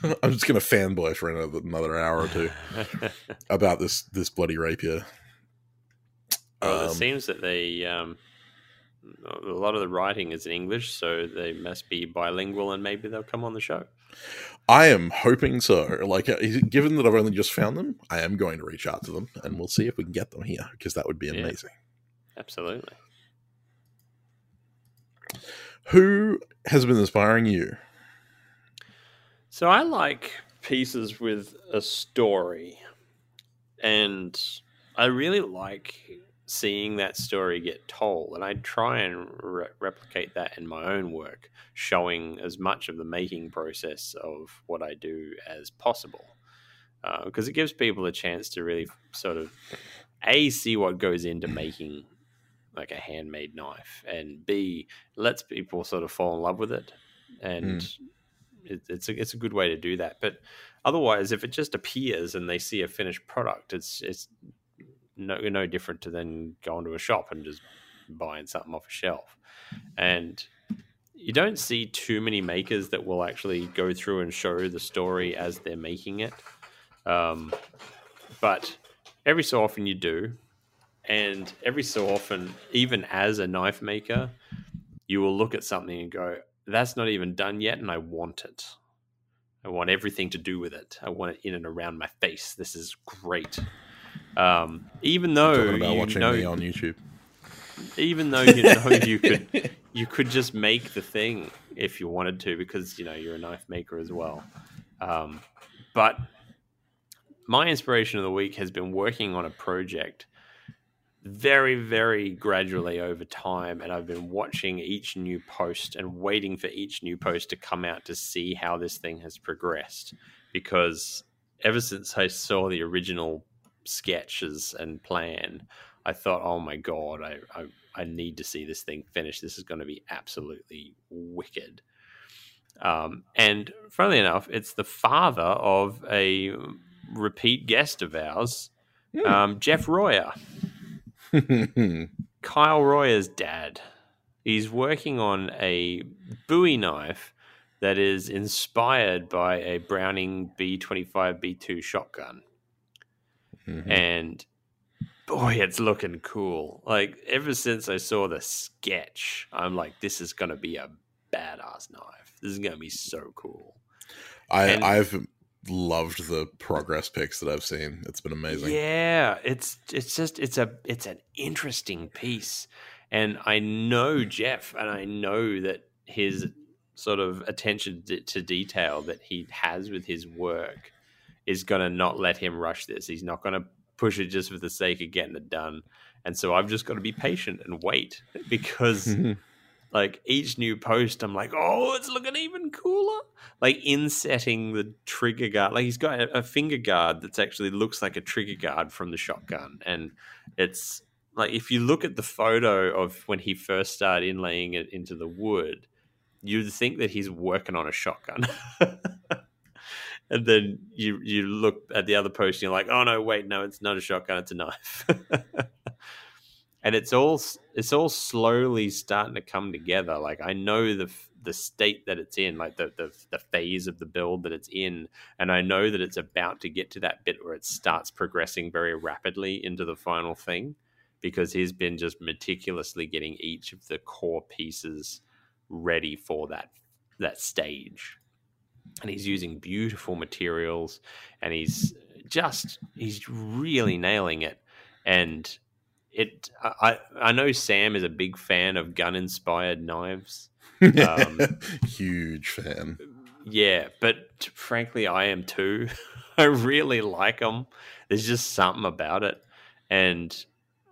I'm just gonna fanboy for another another hour or two about this this bloody rapier. Well, it Um, seems that they um, a lot of the writing is in English, so they must be bilingual, and maybe they'll come on the show. I am hoping so. Like, uh, given that I've only just found them, I am going to reach out to them, and we'll see if we can get them here because that would be Yeah. amazing. Absolutely. Who has been inspiring you? So I like pieces with a story, and I really like seeing that story get told. And I try and re- replicate that in my own work, showing as much of the making process of what I do as possible, uh, because it gives people a chance to really sort of a see what goes into making like a handmade knife, and b lets people sort of fall in love with it, and hmm. It, it's a, it's a good way to do that. But otherwise, if it just appears and they see a finished product, it's it's no no different to then going to a shop and just buying something off a shelf. And you don't see too many makers that will actually go through and show the story as they're making it. Um, but every so often you do. And every so often, even as a knife maker, you will look at something and go, that's not even done yet, and I want it. I want everything to do with it. I want it in and around my face. This is great. Um, even though Talking about you watching know, me on YouTube. even though you know you could, you could just make the thing if you wanted to, because you know you're a knife maker as well. Um, but my inspiration of the week has been working on a project very, very gradually over time. And I've been watching each new post and waiting for each new post to come out to see how this thing has progressed. Because ever since I saw the original sketches and plan, I thought, oh my God, I, I, I need to see this thing finished. This is going to be absolutely wicked. Um, and funnily enough, it's the father of a repeat guest of ours, Hmm. um, Jeff Royer. Kyle Royer's dad. He's working on a Bowie knife that is inspired by a Browning B25 B2 shotgun. Mhm. And boy, it's looking cool. Like, ever since I saw the sketch, I'm like, this is going to be a badass knife. This is going to be so cool. I and- I've loved the progress pics that I've seen. It's been amazing. Yeah, it's it's just it's a it's an interesting piece, and I know Jeff, and I know that his sort of attention to, to detail that he has with his work is going to not let him rush this. He's not going to push it just for the sake of getting it done, and so I've just got to be patient and wait because like each new post i'm like oh it's looking even cooler. Like insetting the trigger guard like he's got a, finger guard that's actually looks like a trigger guard from the shotgun. And it's like if you look at the photo of when he first started inlaying it into the wood you'd think that he's working on a shotgun. And then you you look at the other post and you're like oh no wait no it's not a shotgun it's a knife and it's all it's all slowly starting to come together. Like I know the the state that it's in, like the, the the phase of the build that it's in, and I know that it's about to get to that bit where it starts progressing very rapidly into the final thing, because he's been just meticulously getting each of the core pieces ready for that that stage, and he's using beautiful materials, and he's just he's really nailing it, and it I I know Sam is a big fan of gun inspired knives. Um, Huge fan. Yeah, but frankly, I am too. I really like them. There's just something about it, and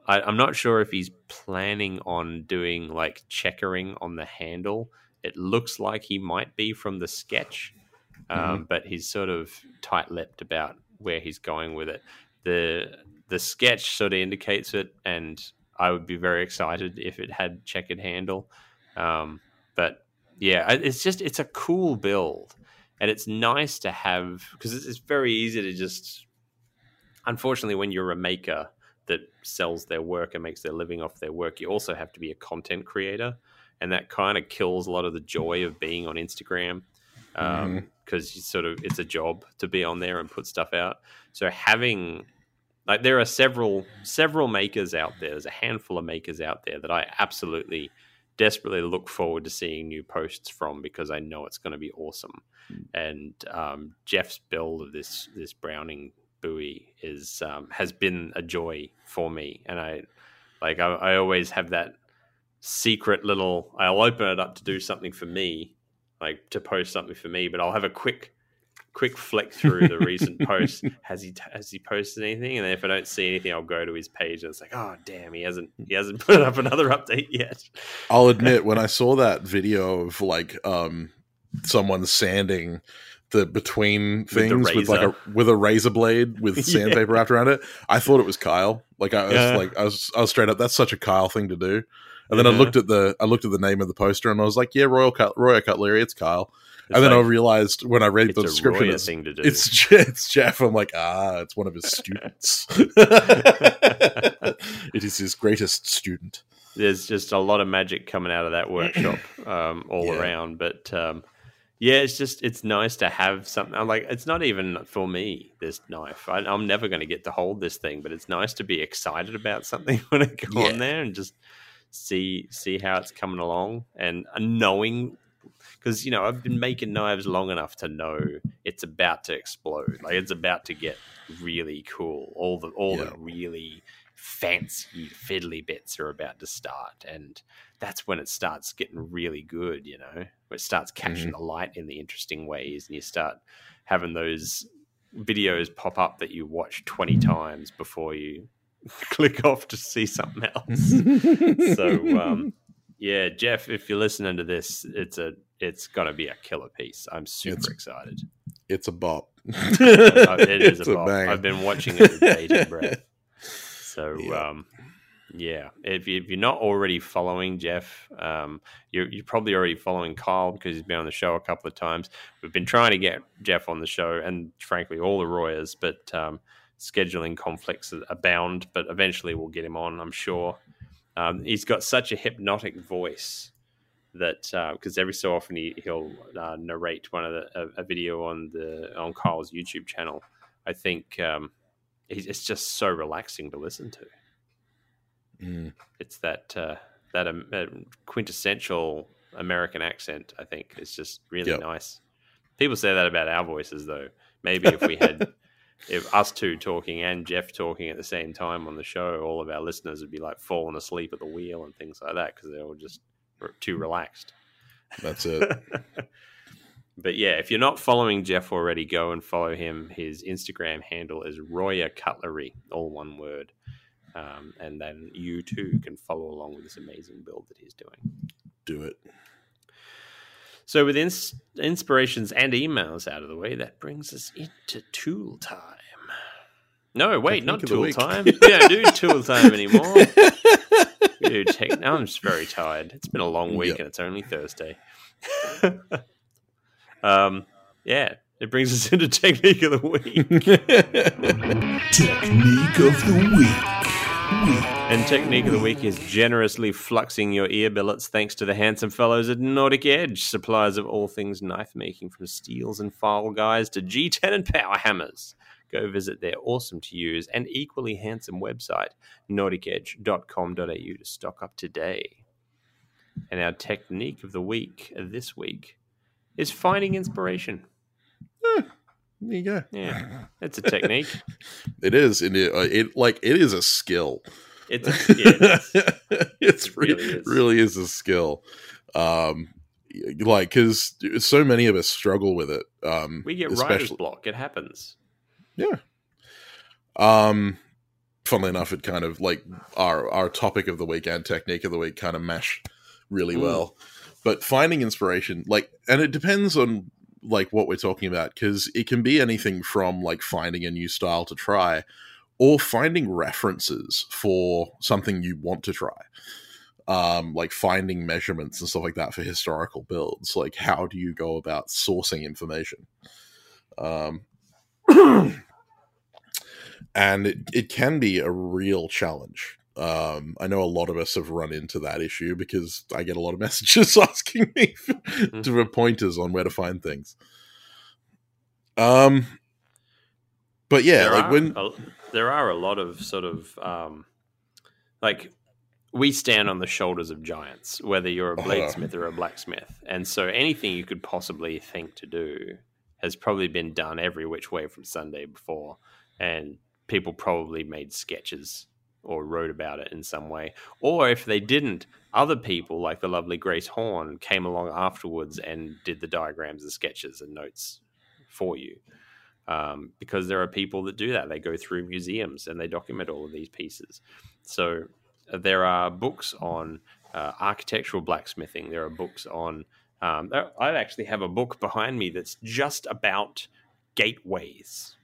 I, I'm not sure if he's planning on doing like checkering on the handle. It looks like he might be from the sketch, um, but he's sort of tight-lipped about where he's going with it. the The sketch sort of indicates it, and I would be very excited if it had checkered handle. Um, but yeah, it's just it's a cool build, and it's nice to have because it's, it's very easy to just. Unfortunately, when you're a maker that sells their work and makes their living off their work, you also have to be a content creator, and that kind of kills a lot of the joy of being on Instagram because um, Mm-hmm. sort of it's a job to be on there and put stuff out. So having like there are several several makers out there. There's a handful of makers out there that I absolutely desperately look forward to seeing new posts from because I know it's going to be awesome. And um, Jeff's build of this this Browning Bowie is um, has been a joy for me, and I like I, I always have that secret little. I'll open it up to do something for me, like to post something for me, but I'll have a quick quick flick through the recent posts. Has he has he posted anything? And then if I don't see anything, I'll go to his page and it's like, oh damn, he hasn't he hasn't put up another update yet. I'll admit when I saw that video of like um someone sanding the between things with, like a with a razor blade with Yeah. sandpaper wrapped around it, I thought it was Kyle. Like I was Yeah. like I was I was straight up. That's such a Kyle thing to do. And then I looked at the I looked at the name of the poster and I was like, yeah, Royer Cut Royer Cutlery, it's Kyle. and then I realized when I read it's the description, it's, thing to do. it's it's Jeff. I'm like, ah, it's one of his students. it is his greatest student. there's just a lot of magic coming out of that workshop um, all Yeah. around. But um, yeah, it's just it's nice to have something. I'm like it's not even for me this knife. I, I'm never going to get to hold this thing, but it's nice to be excited about something when I go Yeah. on there and just see see how it's coming along and uh, knowing. Because you know I've been making knives long enough to know it's about to explode, like it's about to get really cool. All the all Yeah. the really fancy fiddly bits are about to start and that's when it starts getting really good you know it starts catching the light in the interesting ways and you start having those videos pop up that you watch 20 times before you click off to see something else so um yeah jeff if you're listening to this it's a it's gonna be a killer piece i'm super It's- excited it's a bop. It is It's a bop. banger. I've been watching it with bated breath. So Yeah. um, yeah, if, you, if you're not already following Jeff, um, you're, you're probably already following Kyle because he's been on the show a couple of times. We've been trying to get Jeff on the show, and frankly, all the Royers, but um, scheduling conflicts abound. But eventually, we'll get him on, I'm sure. Um, he's got such a hypnotic voice that because every so often he, he'll uh, narrate one of the a, a video on the on Kyle's YouTube channel. I think um, it's it's just so relaxing to listen to. Mm. It's that uh, that um, uh, quintessential American accent. I think it's just really Yep. nice. People say that about our voices, though. Maybe if we had if us two talking and Jeff talking at the same time on the show, all of our listeners would be like falling asleep at the wheel and things like that because they're all just too relaxed. That's it. but yeah, if you're not following Jeff already, go and follow him. His Instagram handle is Royer Cutlery, all one word. Um, and then you too can follow along with this amazing build that he's doing. Do it. So, with ins- inspirations and emails out of the way, that brings us into tool time. No, wait, not tool time. We don't do tool time anymore. We do tech- now I'm just very tired. It's been a long week Yep. and it's only Thursday. um, yeah, it brings us into technique of the week. Technique of the week. Week. And technique of the week is generously fluxing your ear billets thanks to the handsome fellows at Nordic Edge, suppliers of all things knife making from steels and file guides to G10 and power hammers. Go visit their awesome to use and equally handsome website, nordicedge.com.au, to stock up today. And our technique of the week this week is finding inspiration. There you go. Yeah, it's a technique. It is, and it, uh, it like it is a skill. It's a, yeah, it is. it's It re- really is. really is a skill. Um, like because so many of us struggle with it. Um, we get writer's block. It happens. yeah. Um, funnily enough, it kind of like our our topic of the week and technique of the week kind of mesh really Mm. well. But finding inspiration, like, and it depends on like what we're talking about because it can be anything from like finding a new style to try, or finding references for something you want to try. um, like finding measurements and stuff like that for historical builds. Like, how do you go about sourcing information? Um, and it, it can be a real challenge. Um, I know a lot of us have run into that issue because I get a lot of messages asking me for pointers on where to find things. Um, but yeah, there like when a, there are a lot of sort of um, like we stand on the shoulders of giants, whether you're a Uh-huh. bladesmith or a blacksmith, and so anything you could possibly think to do has probably been done every which way from Sunday before, and people probably made sketches or wrote about it in some way, or if they didn't, other people like the lovely Grace Horn came along afterwards and did the diagrams and sketches and notes for you um, because there are people that do that. They go through museums and they document all of these pieces. So uh, there are books on uh, architectural blacksmithing. There are books on. Um, I actually have a book behind me that's just about gateways.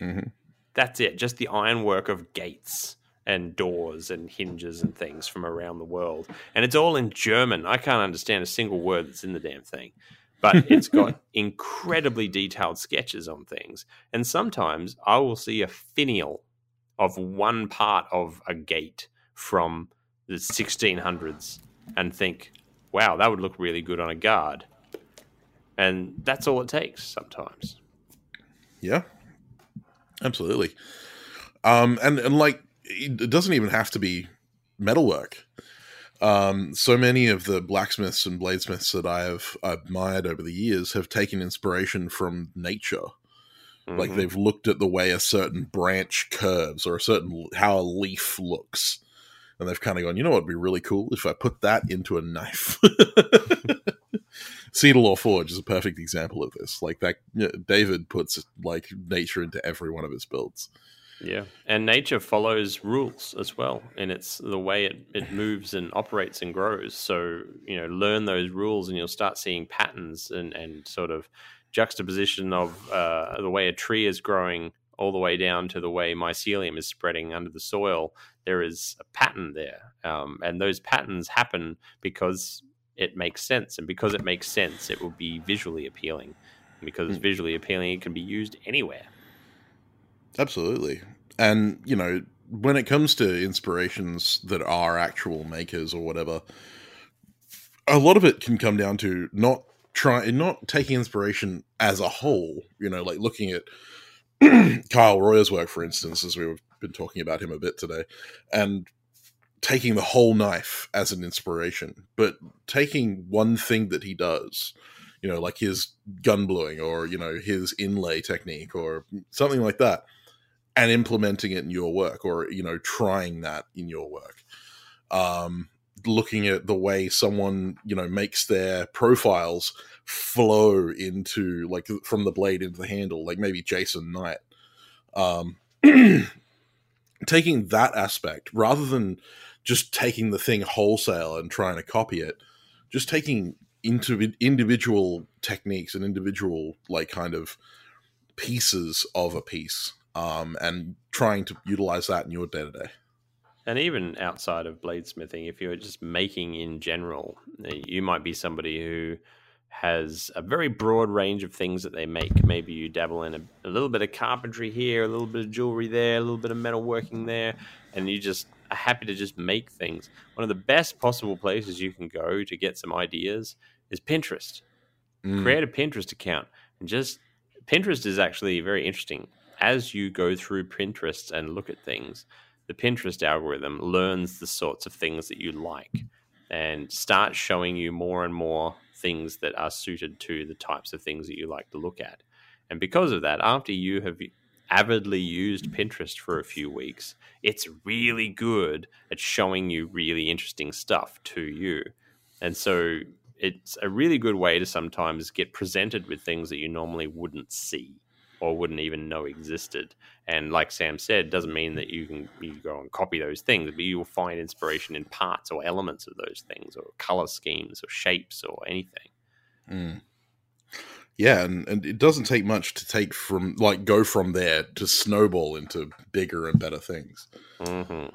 Mhm. That's it. Just the ironwork of gates and doors and hinges and things from around the world. And it's all in German. I can't understand a single word that's in the damn thing. But it's got incredibly detailed sketches on things. And sometimes I will see a finial of one part of a gate from the 1600s and think, wow, that would look really good on a guard. And that's all it takes sometimes. Yeah, absolutely. Um, and and like it it doesn't even have to be metalwork. Um, so many of the blacksmiths and bladesmiths that I have admired over the years have taken inspiration from nature. Like Mhm. they've looked at the way a certain branch curves or a certain how a leaf looks, and they've kind of gone, you know what would be really cool if I put that into a knife. Cedar Lore Forge is a perfect example of this. Like that, you know, David puts like nature into every one of his builds. Yeah, and nature follows rules as well, and it's the way it, it moves and operates and grows. So you know, learn those rules, and you'll start seeing patterns and and sort of juxtaposition of uh, the way a tree is growing, all the way down to the way mycelium is spreading under the soil. There is a pattern there, um, and those patterns happen because it makes sense, and because it makes sense, it will be visually appealing. And because it's Mm. visually appealing, it can be used anywhere. Absolutely. And, you know, when it comes to inspirations that are actual makers or whatever, a lot of it can come down to not trying, not taking inspiration as a whole, you know, like looking at Kyle Royer's work, for instance, as we've been talking about him a bit today, and taking the whole knife as an inspiration, but taking one thing that he does, you know, like his gun bluing or, you know, his inlay technique or something like that and implementing it in your work or you know trying that in your work. Um looking at the way someone you know makes their profiles flow into like from the blade into the handle like maybe jason knight. Um taking that aspect rather than just taking the thing wholesale and trying to copy it just taking into individual techniques and individual like kind of pieces of a piece um, and trying to utilize that in your day to day. And even outside of bladesmithing, if you're just making in general, uh, you might be somebody who has a very broad range of things that they make. Maybe you dabble in a, a little bit of carpentry here, a little bit of jewelry there, a little bit of metalworking there, and you just are happy to just make things. One of the best possible places you can go to get some ideas is Pinterest Mm, create a Pinterest account and just Pinterest is actually very interesting. As you go through Pinterest and look at things, the Pinterest algorithm learns the sorts of things that you like and starts showing you more and more things that are suited to the types of things that you like to look at. And because of that, after you have avidly used Pinterest for a few weeks, it's really good at showing you really interesting stuff to you. And so it's a really good way to sometimes get presented with things that you normally wouldn't see or wouldn't even know existed. And like Sam said, doesn't mean that you can you go and copy those things, but you will find inspiration in parts or elements of those things, or color schemes, or shapes, or anything. mm. Yeah, and, and it doesn't take much to take from like go from there to snowball into bigger and better things. hmm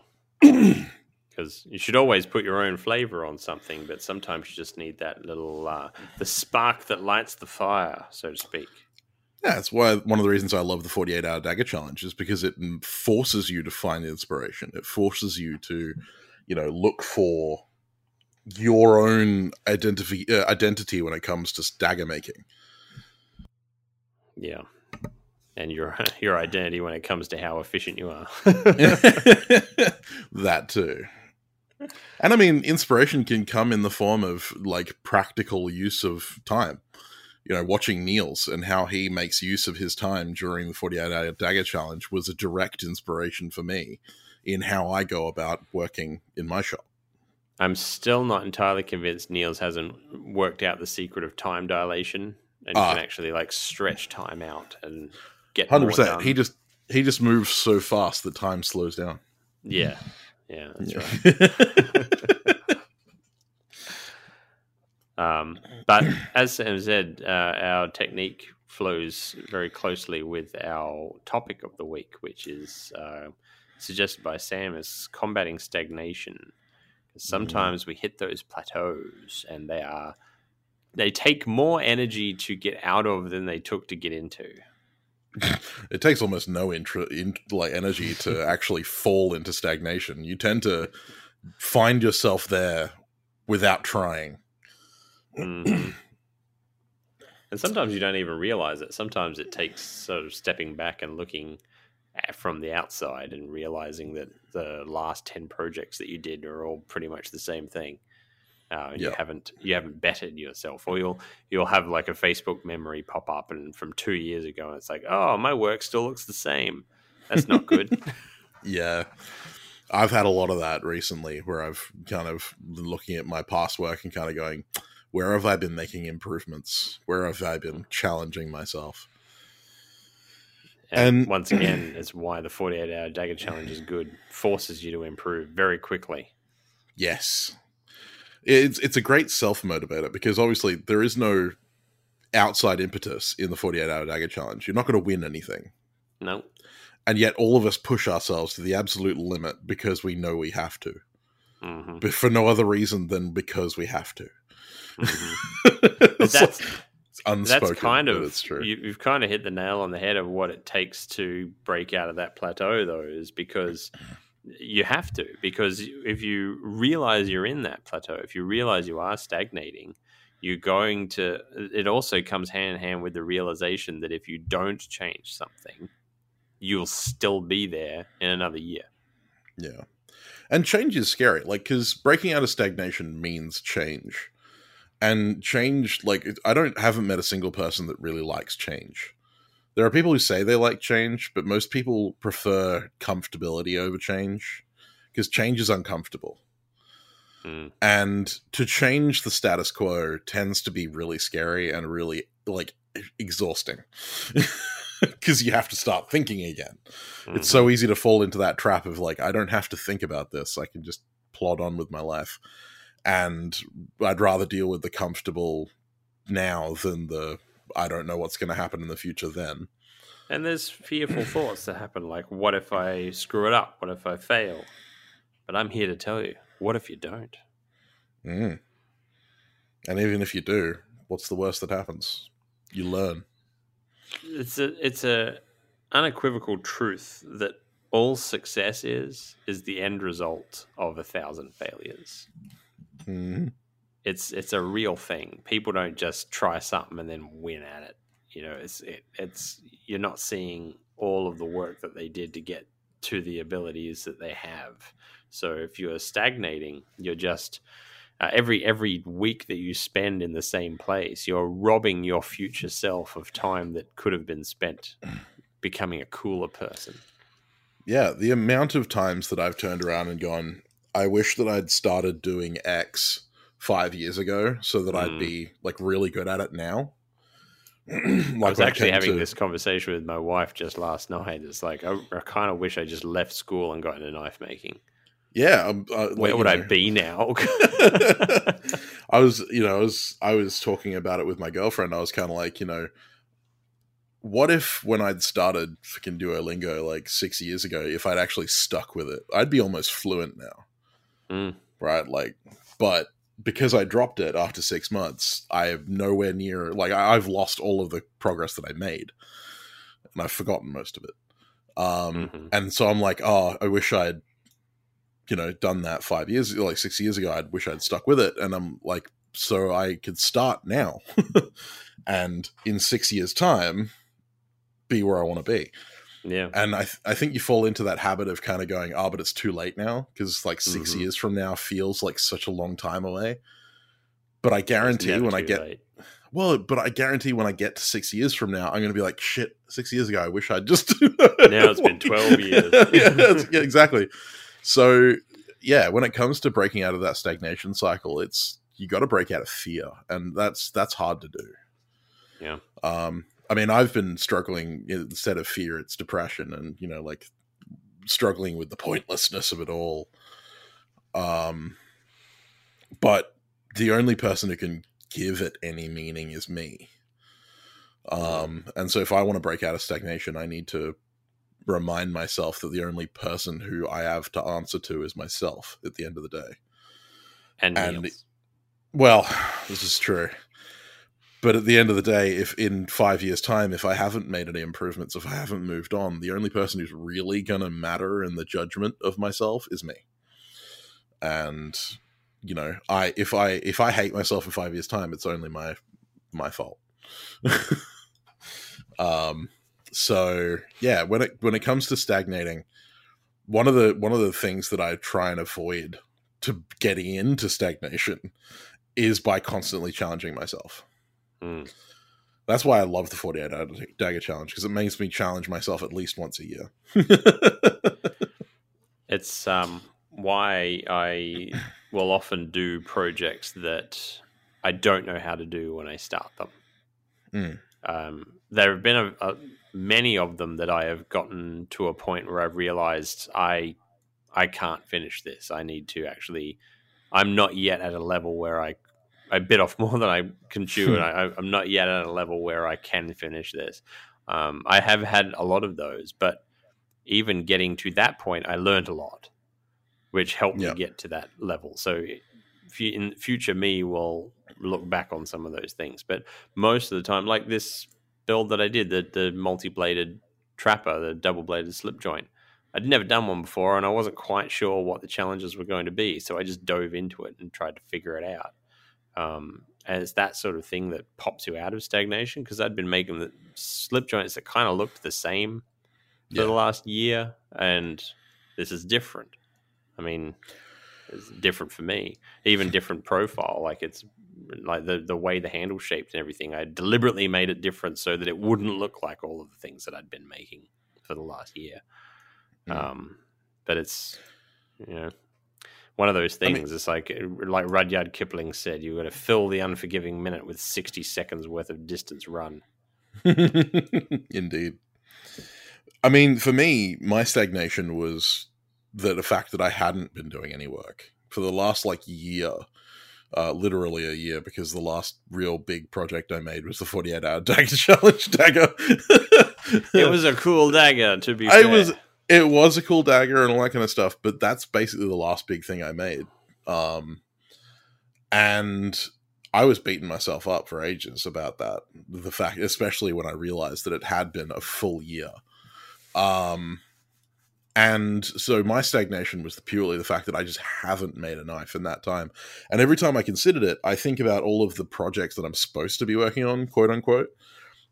because you should always put your own flavor on something, but sometimes you just need that little uh, the spark that lights the fire, so to speak. Yeah, that's why one of the reasons I love the 48 hour dagger challenge is because it forces you to find inspiration. It forces you to, you know, look for your own identity uh, identity when it comes to dagger making. Yeah. And your your identity when it comes to how efficient you are. that too. And I mean, inspiration can come in the form of like practical use of time. You know, watching Niels and how he makes use of his time during the 48 hour dagger challenge was a direct inspiration for me in how I go about working in my shop. I'm still not entirely convinced Niels hasn't worked out the secret of time dilation and Ah. can actually like stretch time out and get Hundred more percent. done. He just he just moves so fast that time slows down. yeah, yeah, that's Yeah. right. Um, but as Sam said, uh, our technique flows very closely with our topic of the week, which is uh, suggested by Sam as combating stagnation. Sometimes we hit those plateaus, and they are they take more energy to get out of than they took to get into. it takes almost no intro, in, like energy to actually fall into stagnation. You tend to find yourself there without trying. Mhm. and sometimes you don't even realize it. Sometimes it takes sort of stepping back and looking from the outside and realizing that the last ten projects that you did are all pretty much the same thing. Uh, and You haven't you haven't bettered yourself, or you'll you'll have like a Facebook memory pop up and from two years ago, and it's like, oh, my work still looks the same. That's not good. Yeah. I've had a lot of that recently where I've kind of been looking at my past work and kind of going, where have I been making improvements? Where have I been challenging myself? and And- once again, it's why the forty eight hour dagger challenge is good. Forces you to improve very quickly. Yes. It's it's a great self motivator because obviously there is no outside impetus in the 48 hour dagger challenge. You're not going to win anything. No, And yet all of us push ourselves to the absolute limit because we know we have to. hmm But for no other reason than because we have to. hmm that's it's unspoken, that's kind of it's true. You, you've kind of hit the nail on the head of what it takes to break out of that plateau, though, is because you have to. Because if you realize you're in that plateau, if you realize you are stagnating, you're going to. It also comes hand in hand with the realization that if you don't change something, you'll still be there in another year. Yeah. And change is scary. Like, because breaking out of stagnation means change. And change, like, I don't, haven't met a single person that really likes change. There are people who say they like change, but most people prefer comfortability over change because change is uncomfortable. Mm. And to change the status quo tends to be really scary and really, like, exhausting because you have to start thinking again it's Mhm. so easy to fall into that trap of like i don't have to think about this i can just plod on with my life and i'd rather deal with the comfortable now than the i don't know what's going to happen in the future then And there's fearful thoughts that happen, like, what if I screw it up? What if I fail? But I'm here to tell you, what if you don't? mm. and even if you do what's the worst that happens you learn It's a it's a unequivocal truth that all success is is the end result of a thousand failures. Mhm. It's it's a real thing. People don't just try something and then win at it. You know, it's it, it's you're not seeing all of the work that they did to get to the abilities that they have. So if you're stagnating, you're just uh, every every week that you spend in the same place, you're robbing your future self of time that could have been spent becoming a cooler person. yeah the amount of times that i've turned around and gone i wish that i'd started doing x five years ago so that i'd Mm. be like really good at it now like I was actually came having to- this conversation with my wife just last night. It's like I, I kind of wish I just left school and got into knife making. Yeah, um, uh, like, Where you would I be now? I was, you know, I was, I was talking about it with my girlfriend. I was kind of like, you know, what if when I'd started fucking Duolingo like six years ago, if I'd actually stuck with it, I'd be almost fluent now. Mm. right? Like, but because I dropped it after six months, I have nowhere near like I've lost all of the progress that I made, and I've forgotten most of it. Um, Mhm. and so I'm like, oh, I wish I'd, you know, done that five years, like six years ago. I wish I'd stuck with it, and I'm like, so I could start now, and in six years' time, be where I want to be Yeah. and I th- I think you fall into that habit of kind of going, oh, but it's too late now because like 6 Mhm. years from now feels like such a long time away. But I guarantee when I get late. well, but I guarantee when I get to six years from now, I'm going to be like, shit, six years ago, I wish I'd just Now it's been 12 years. yeah, yeah, exactly. So yeah, when it comes to breaking out of that stagnation cycle, it's you got to break out of fear, and that's that's hard to do. Yeah. Um, I mean, I've been struggling instead of fear, it's depression, and you know, like struggling with the pointlessness of it all. Um, but the only person who can give it any meaning is me. Um, and so if I want to break out of stagnation, I need to remind myself that the only person who I have to answer to is myself at the end of the day. And, and-. Well, this is true. But at the end of the day, if in five years' time, if I haven't made any improvements, if I haven't moved on, the only person who's really going to matter in the judgment of myself is me. And you know, I if I if I hate myself in five years' time, it's only my my fault. um. So yeah, when it when it comes to stagnating, one of the one of the things that I try and avoid to getting into stagnation is by constantly challenging myself. Mm. That's why I love the 48 hour dagger challenge because it makes me challenge myself at least once a year. It's um, why I will often do projects that I don't know how to do when I start them. Mm. Um, there have been a, a, many of them that I have gotten to a point where I've realized I I can't finish this. I need to actually. I'm not yet at a level where I I bit off more than I can chew, and I, I'm not yet at a level where I can finish this. Um, I have had a lot of those, but even getting to that point, I learned a lot, which helped Yeah. me get to that level. So, in future, me will look back on some of those things. But most of the time, like this build that I did, the the multi bladed trapper, the double bladed slip joint, I'd never done one before, and I wasn't quite sure what the challenges were going to be. So I just dove into it and tried to figure it out. Um, and it's that sort of thing that pops you out of stagnation because I'd been making the slip joints that kind of looked the same for Yeah. the last year, and this is different. I mean, it's different for me, even different profile. Like it's like the the way the handle shaped and everything. I deliberately made it different so that it wouldn't look like all of the things that I'd been making for the last year. Mm. Um, but it's you know one of those I mean- things. it's like like Rudyard Kipling said, you've got to fill the unforgiving minute with sixty seconds worth of distance run. Indeed. I mean, for me, my stagnation was the, the fact that I hadn't been doing any work for the last like year, uh, literally a year, because the last real big project I made was the 48 hour dagger challenge dagger. It was a cool dagger, to be I fair. was- it was a cool dagger and all that kind of stuff, but that's basically the last big thing I made. Um, and I was beating myself up for ages about that. The fact, especially when I realized that it had been a full year. Um, and so my stagnation was purely the fact that I just haven't made a knife in that time. And every time I considered it, I think about all of the projects that I'm supposed to be working on, quote unquote.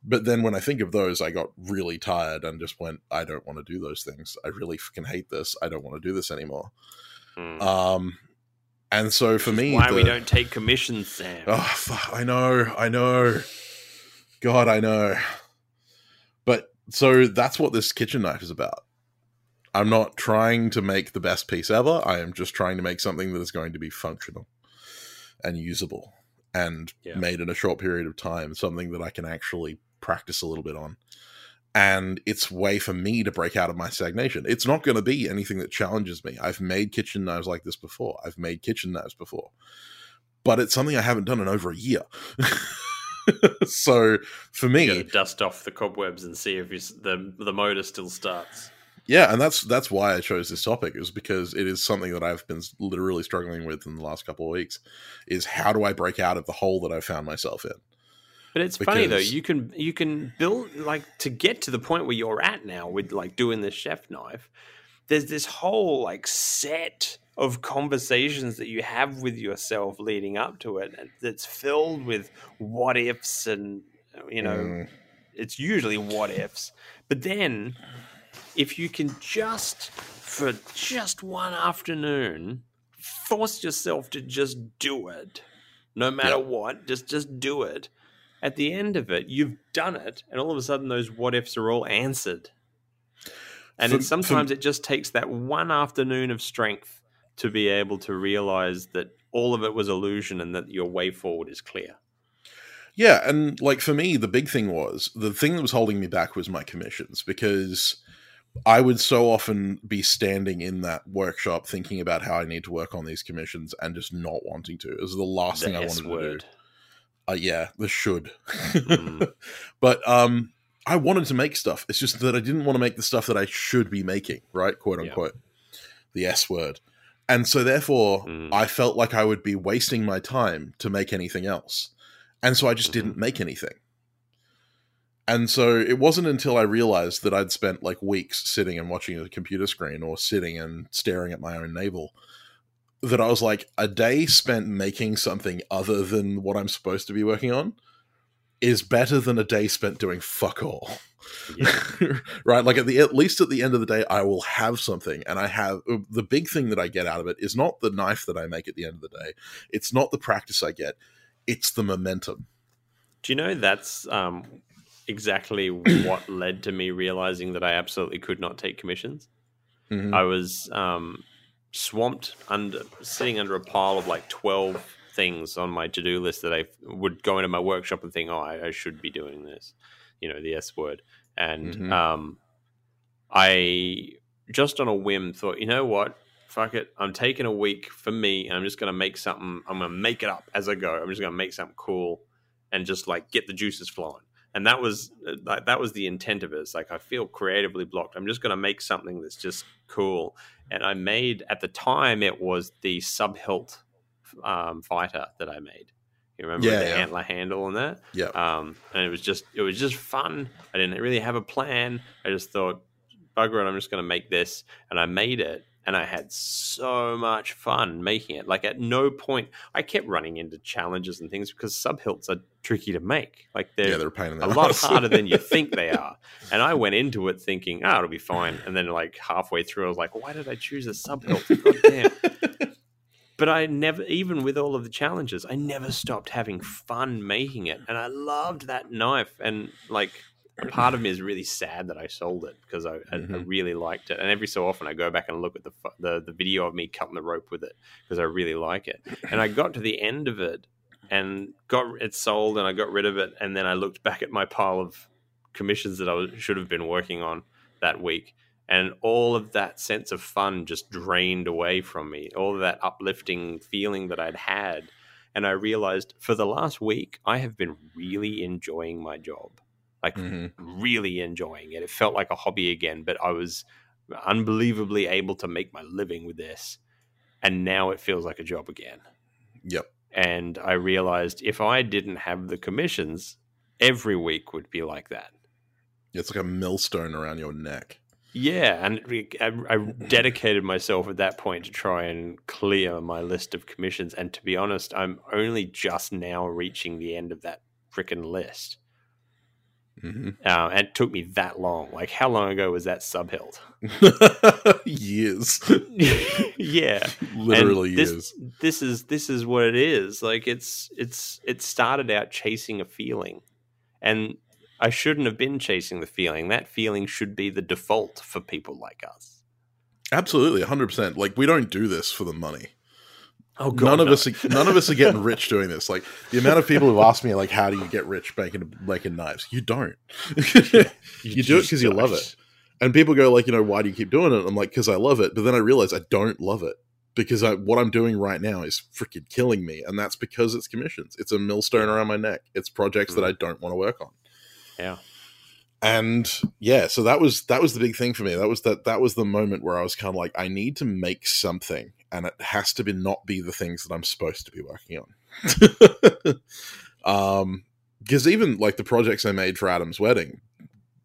But then when I think of those, I got really tired and just went, I don't want to do those things. I really fucking hate this. I don't want to do this anymore. Hmm. Um, and so for me, why we don't take commissions, Sam. Oh, fuck, I know, I know. God, I know. But so that's what this kitchen knife is about. I'm not trying to make the best piece ever. I am just trying to make something that is going to be functional and usable and Yeah. made in a short period of time, something that I can actually practice a little bit on. And it's way for me to break out of my stagnation. It's not going to be anything that challenges me. I've made kitchen knives like this before. I've made kitchen knives before but it's something I haven't done in over a year. so for You me, dust off the cobwebs and see if you, the the motor still starts. Yeah, and that's that's why I chose this topic is because it is something that I've been literally struggling with in the last couple of weeks. Is how do I break out of the hole that I found myself in? But it's funny though. You can you can build like to get to the point where you're at now with like doing the chef knife. There's this whole like set of conversations that you have with yourself leading up to it that's filled with what ifs and you know Mm, it's usually what ifs. But then if you can just for just one afternoon force yourself to just do it no matter what just just do it at the end of it you've done it and all of a sudden those what ifs are all answered and For- it's sometimes it just takes that one afternoon of strength to be able to realize that all of it was illusion and that your way forward is clear Yeah, and like for me, the big thing was the thing that was holding me back was my commissions because I would so often be standing in that workshop thinking about how I need to work on these commissions and just not wanting to. It was the last thing I S wanted to do. Uh, yeah, the should. Mm. but um, I wanted to make stuff. It's just that I didn't want to make the stuff that I should be making, right? Quote Yeah. unquote. The S word. And so therefore, Mm. I felt like I would be wasting my time to make anything else. And so I just Mhm. didn't make anything. And so it wasn't until I realized that I'd spent like weeks sitting and watching a computer screen or sitting and staring at my own navel that I was like, a day spent making something other than what I'm supposed to be working on is better than a day spent doing fuck all. Yeah. right? Like at the at least at the end of the day, I will have something, and I have uh, the big thing that I get out of it is not the knife that I make at the end of the day. It's not the practice I get. It's the momentum. Do you know that's um, exactly what led to me realizing that I absolutely could not take commissions? Mhm. I was um, swamped under sitting under a pile of like twelve things on my to do list that I would go into my workshop and think, oh, I, I should be doing this, you know, the S word, and Mhm. um, I just on a whim thought, you know what. Fuck it. I'm taking a week for me and I'm just going to make something. I'm going to make it up as I go. I'm just going to make something cool and just like get the juices flowing. And that was uh, like that was the intent of it. It's like I feel creatively blocked. I'm just going to make something that's just cool. And I made at the time it was the sub hilt um, fighter that I made. You remember Yeah, the yeah. antler handle and that? Yeah. Um, and it was just it was just fun. I didn't really have a plan. I just thought, bugger it, I'm just going to make this, and I made it. And I had so much fun making it. Like at no point, I kept running into challenges and things because sub hilts are tricky to make. Like they're yeah, they're a pain in the a lot harder than you think they are. And I went into it thinking, oh, it'll be fine. And then like halfway through, I was like, why did I choose a sub hilt? God damn. But I never, even with all of the challenges, I never stopped having fun making it. And I loved that knife. And like, part of me is really sad that I sold it because I, I, I Mhm. really liked it. And every so often I go back and look at the, the, the video of me cutting the rope with it because I really like it. And I got to the end of it and got it sold and I got rid of it. And then I looked back at my pile of commissions that I was, should have been working on that week. And all of that sense of fun just drained away from me, all of that uplifting feeling that I'd had. And I realized for the last week, I have been really enjoying my job. Like, Mhm. really enjoying it. It felt like a hobby again, but I was unbelievably able to make my living with this. And now it feels like a job again Yep. and I realized if I didn't have the commissions, every week would be like that. It's like a millstone around your neck. Yeah, and I, I dedicated myself at that point to try and clear my list of commissions. And to be honest, I'm only just now reaching the end of that freaking list. Hmm Uh, and it took me that long. Like, how long ago was that subhilt? years. yeah, Literally And this, years. This is this is what it is. Like it's it's it started out chasing a feeling, and I shouldn't have been chasing the feeling. That feeling should be the default for people like us. Absolutely, 100%. Like we don't do this for the money. Oh God, none of us are, none of us are getting rich doing this. Like the amount of people who've asked me like how do you get rich making making knives? You don't. you do it because you love it. And people go like, you know, why do you keep doing it? I'm like, because I love it. But then I realize I don't love it because I, what I'm doing right now is freaking killing me, and that's because it's commissions. It's a millstone around my neck. It's projects that I don't want to work on. Yeah. and yeah, so that was that was the big thing for me. That was that that was the moment where I was kind of like, I need to make something, and it has to be not be the things that I'm supposed to be working on. um, because even like the projects I made for Adam's wedding,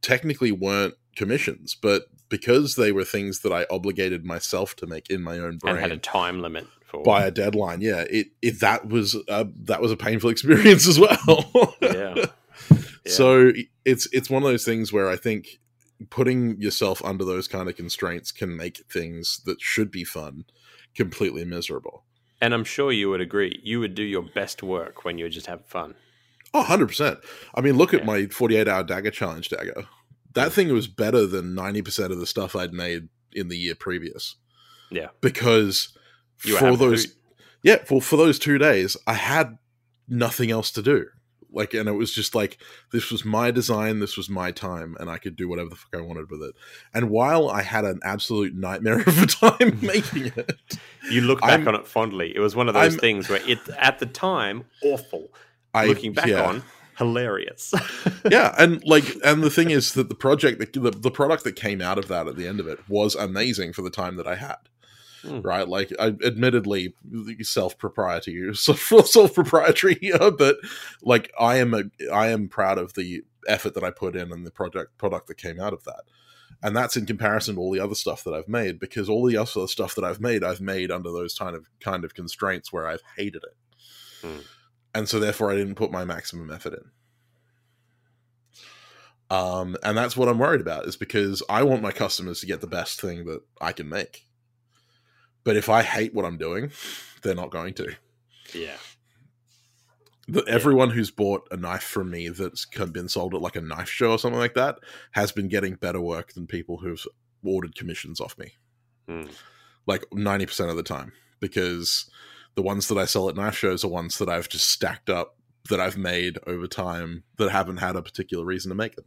technically weren't commissions, but because they were things that I obligated myself to make in my own brain and had a time limit for by a deadline, yeah, it, it that was a, that was a painful experience as well. yeah. So it's it's one of those things where I think putting yourself under those kind of constraints can make things that should be fun completely miserable. And I'm sure you would agree. You would do your best work when you just have fun. Oh, 100%. I mean, look at my 48 hour dagger challenge dagger. That mm. thing was better than 90% of the stuff I'd made in the year previous. Yeah. Because You for those yeah, well, for those two days, I had nothing else to do. Like, and it was just like, this was my design, this was my time, and I could do whatever the fuck I wanted with it. And while I had an absolute nightmare of a time making it, You look back I'm- on it fondly. It was one of those I'm- things where it at the time awful. I Looking back yeah. on, hilarious. yeah, and like, and the thing is that the project, that, the, the product that came out of that at the end of it was amazing for the time that I had. Hmm. Right, like, I admittedly self propriety, self proprietary here, but like, I am a, I am proud of the effort that I put in and the project product that came out of that, and that's in comparison to all the other stuff that I've made because all the other stuff that I've made, I've made under those kind of kind of constraints where I've hated it, Hmm. and so therefore I didn't put my maximum effort in. Um, and that's what I'm worried about is because I want my customers to get the best thing that I can make. But if I hate what I'm doing, they're not going to. yeah. The, Everyone who's bought a knife from me that's been sold at like a knife show or something like that has been getting better work than people who've ordered commissions off me. Hmm. Like 90% of the time. Because the ones that I sell at knife shows are ones that I've just stacked up that I've made over time that haven't had a particular reason to make them.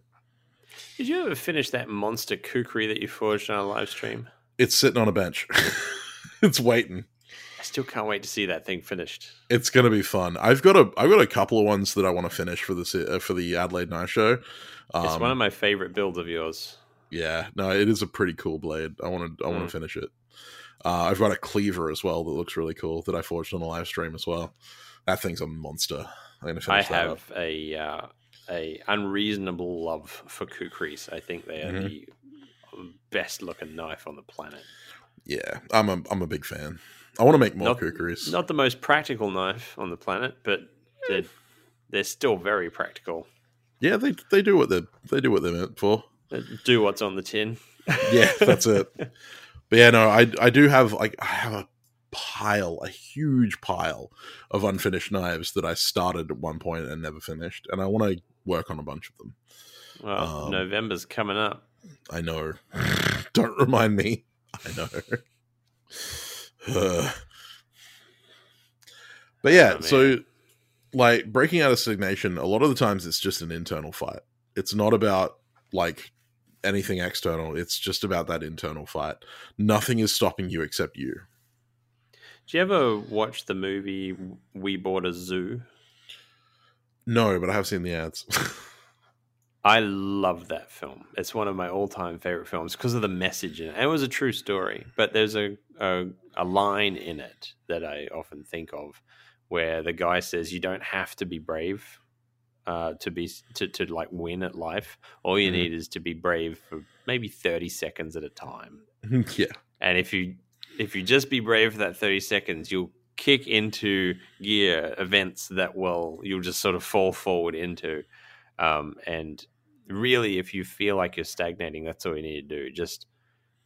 Did you ever finish that monster kukri that you forged on a live stream? It's sitting on a bench. it's waiting. I still can't wait to see that thing finished. It's gonna be fun. I've got a I've got a couple of ones that I want to finish for this uh, for the Adelaide Knife Show. Um, it's one of my favorite builds of yours. yeah, no, it is a pretty cool blade. I want to I want Mm. to finish it. Uh, I've got a cleaver as well that looks really cool that I forged on a live stream as well. That thing's a monster. I'm gonna I finish that up. have a uh, a unreasonable love for kukris. I think they are Mhm. the best looking knife on the planet. Yeah, I'm a I'm a big fan. I want to make more Not- kukris. Not the most practical knife on the planet, but they're they're still very practical. Yeah, they they do what they they do what they're meant for. They do what's on the tin. Yeah, that's it. But yeah, no, I I do have like I have a pile, a huge pile of unfinished knives that I started at one point and never finished, and I want to work on a bunch of them. Well, Um, November's coming up. I know. Don't remind me. I know. But yeah, Oh, so like breaking out of stagnation, a lot of the times it's just an internal fight. It's not about like anything external. It's just about that internal fight. Nothing is stopping you except you. Do you ever watch the movie We Bought a Zoo? No, but I have seen the ads. I love that film. It's one of my all-time favorite films because of the message in it. And it was a true story, but there's a, a a line in it that I often think of, where the guy says, "You don't have to be brave uh, to be to to like win at life. All you Mhm. need is to be brave for maybe thirty seconds at a time. yeah. And if you if you just be brave for that thirty seconds, you'll kick into gear events that will you'll just sort of fall forward into. Um, and really, if you feel like you're stagnating, that's all you need to do. Just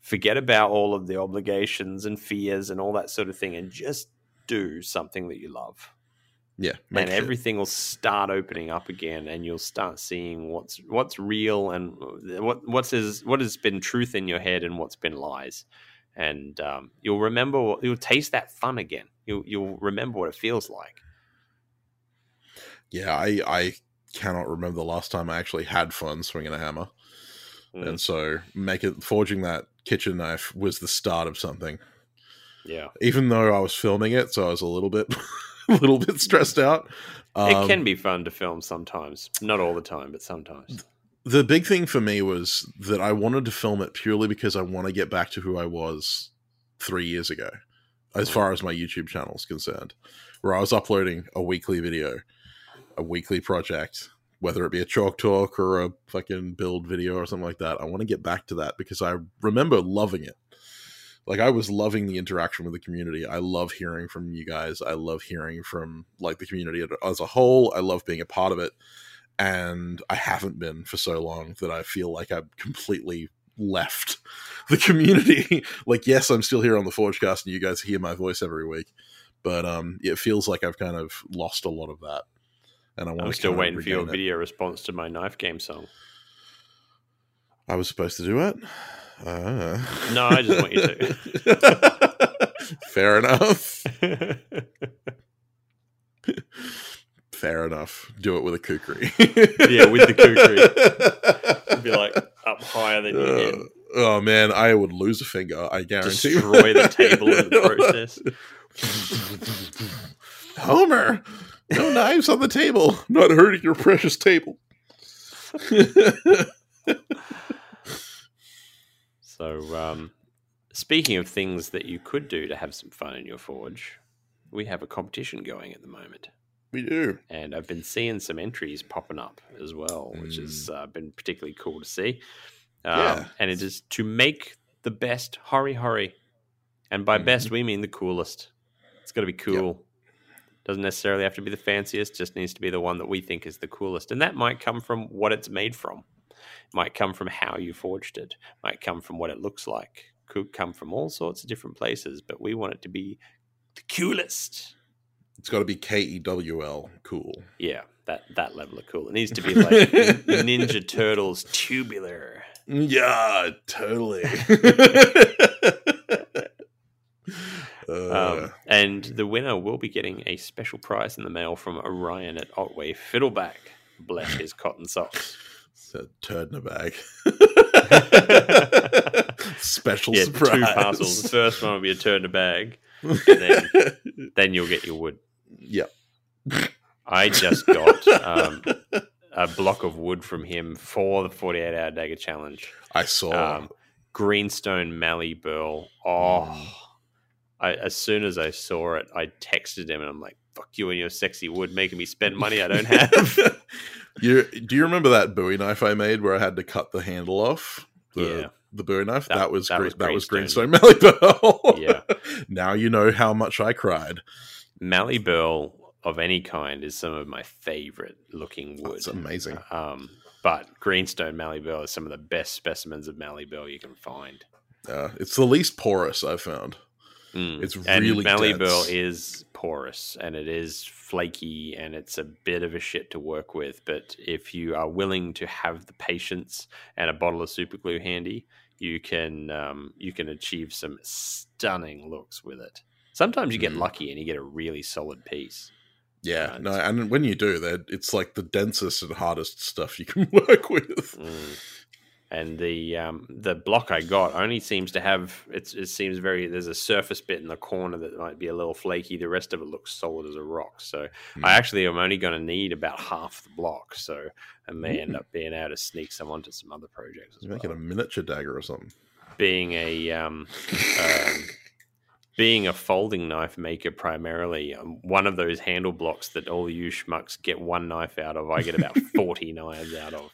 forget about all of the obligations and fears and all that sort of thing, and just do something that you love. Yeah. and shit. everything will start opening up again, and you'll start seeing what's what's real and what what's is what has been truth in your head and what's been lies. And um, you'll remember, you'll taste that fun again. You'll you'll remember what it feels like. Yeah, I I cannot remember the last time I actually had fun swinging a hammer. Mm, And so make it forging that kitchen knife was the start of something. yeah. Even though I was filming it, so I was a little bit a little bit stressed out. it Um, can be fun to film sometimes, not all the time, but sometimes. the big thing for me was that I wanted to film it purely because I want to get back to who I was three years ago, as far as my YouTube channel is concerned, where I was uploading a weekly video, a weekly project, whether it be a chalk talk or a fucking build video or something like that. I want to get back to that because I remember loving it. Like I was loving the interaction with the community. I love hearing from you guys. I love hearing from like the community as a whole. I love being a part of it and I haven't been for so long that I feel like I've completely left the community. like, yes, I'm still here on the Forgecast, and you guys hear my voice every week, but um, it feels like I've kind of lost a lot of that. And I want I'm to still waiting for your it. video response to my knife game song. I was supposed to do it. Uh. No, I just want you to. Fair enough. Fair enough. Do it with a kukri. Yeah, with the kukri. Be like up higher than head. Uh, oh man, I would lose a finger. I guarantee. Destroy the table in the process. Homer, no knives on the table. Not hurting your precious table. So, um, speaking of things that you could do to have some fun in your forge, we have a competition going at the moment. we do. and I've been seeing some entries popping up as well, which has uh, been particularly cool to see. Um, Yeah. And it is to make the best Hori Hori. And by best, we mean the coolest. It's got to be cool. Doesn't necessarily have to be the fanciest, just needs to be the one that we think is the coolest. And that might come from what it's made from, might come from how you forged it, might come from what it looks like, could come from all sorts of different places, but we want it to be the coolest. It's got to be K E W L. Cool. Yeah, that that level of cool. It needs to be like Ninja Turtles tubular. Yeah, totally. uh, Um, and the winner will be getting a special prize in the mail from Orion at Otway Fiddleback. Bless his cotton socks. it's a turd in a bag. Special Yeah, surprise. two parcels. The first one will be a turn in a bag. then- Then you'll get your wood. Yep. I just got um, a block of wood from him for the 48 hour dagger challenge. I saw. um, greenstone mallee burl. Oh, Mm. I, as soon as I saw it, I texted him and I'm like, "Fuck you and your sexy wood, making me spend money I don't have." you do you remember that Bowie knife I made where I had to cut the handle off? The, Yeah. The Bowie knife That- that, was that green, was that was Greenstone. Mallee Burl. Yeah. now you know how much I cried. mallee burl of any kind is some of my favorite looking wood. It's amazing. Um, but greenstone mallee burl is some of the best specimens of mallee burl you can find. Uh, it's the least porous I've found. Mm. It's and really mallee dense. is porous and it is flaky and it's a bit of a shit to work with. But if you are willing to have the patience and a bottle of super glue handy, you can um, you can achieve some stunning looks with it. Sometimes you get Mm. lucky and you get a really solid piece. Yeah, no, and when you do that, it's like the densest and hardest stuff you can work with. Mm. And the um, the block I got only seems to have it's, it seems very there's a surface bit in the corner that might be a little flaky. The rest of it looks solid as a rock. So Hmm. I actually am only going to need about half the block. So I may end up being able to sneak some onto some other projects as You're making well. a miniature dagger or something. Being a um, um, being a folding knife maker primarily, um, one of those handle blocks that all you schmucks get one knife out of, I get about forty knives out of.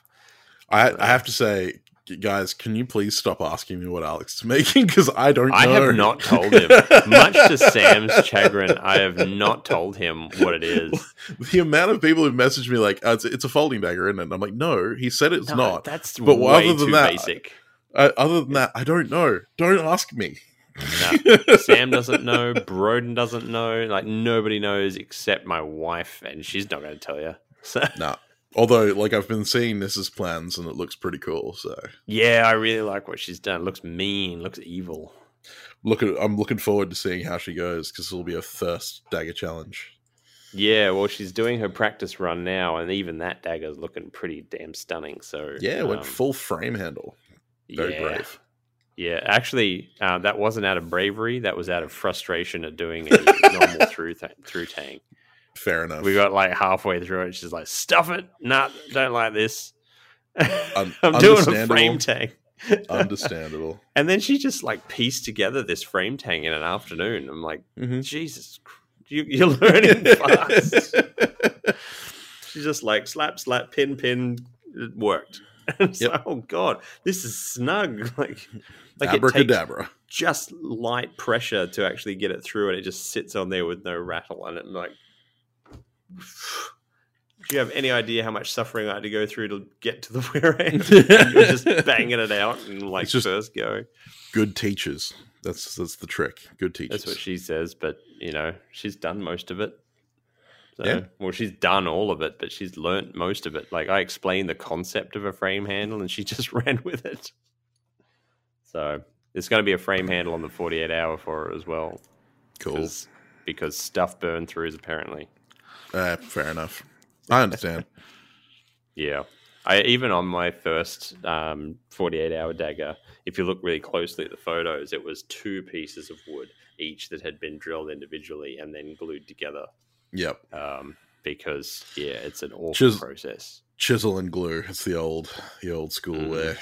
I, I have to say, guys, can you please stop asking me what Alex is making? Because I don't know. I have not told him. Much to Sam's chagrin, I have not told him what it is. the amount of people who messaged me like, oh, it's, it's a folding dagger, isn't it? And I'm like, no, he said it's No, not. That's But way other than too that, basic. Uh, other than that, I don't know. Don't ask me. No, Sam doesn't know. Broden doesn't know. Like nobody knows except my wife, and she's not going to tell you. So Nah. Although, like, I've been seeing Nissa's plans and it looks pretty cool. So, yeah, I really like what she's done. Looks mean. Looks evil. look at, I'm looking forward to seeing how she goes because it'll be a first dagger challenge. Yeah, well, she's doing her practice run now, and even that dagger's looking pretty damn stunning. So Yeah, went um, full frame handle. Very yeah. brave. Yeah, actually, uh, that wasn't out of bravery. That was out of frustration at doing a normal through th- through tang. Fair enough. We got like halfway through it. She's like, "Stuff it! Nah, don't like this." Un- I'm doing a frame tang. Understandable. And then she just like pieced together this frame tang in an afternoon. I'm like, Mhm. Jesus, you, you're learning fast. She's just like slap, slap, pin, pin. It worked. Yep. like, oh god, this is snug. Like, like it takes Abracadabra. just light pressure to actually get it through, and it just sits on there with no rattle. And it like, do you have any idea how much suffering I had to go through to get to the rear end? You're just banging it out and like It's just- first go. Good teachers. That's that's the trick. Good teachers. That's what she says, but you know, she's done most of it. So, Yeah. well, she's done all of it, but she's learnt most of it. Like I explained the concept of a frame handle, and she just ran with it. So there's going to be a frame handle on the 48 hour for her as well, cool. because because stuff burned throughs apparently. Uh, fair enough. I understand. Yeah. I even on my first um, 48 hour dagger, if you look really closely at the photos, it was two pieces of wood each that had been drilled individually and then glued together. yep. um, because yeah, it's an awful Chis- process. Chisel and glue. It's the old the old school Mhm. way.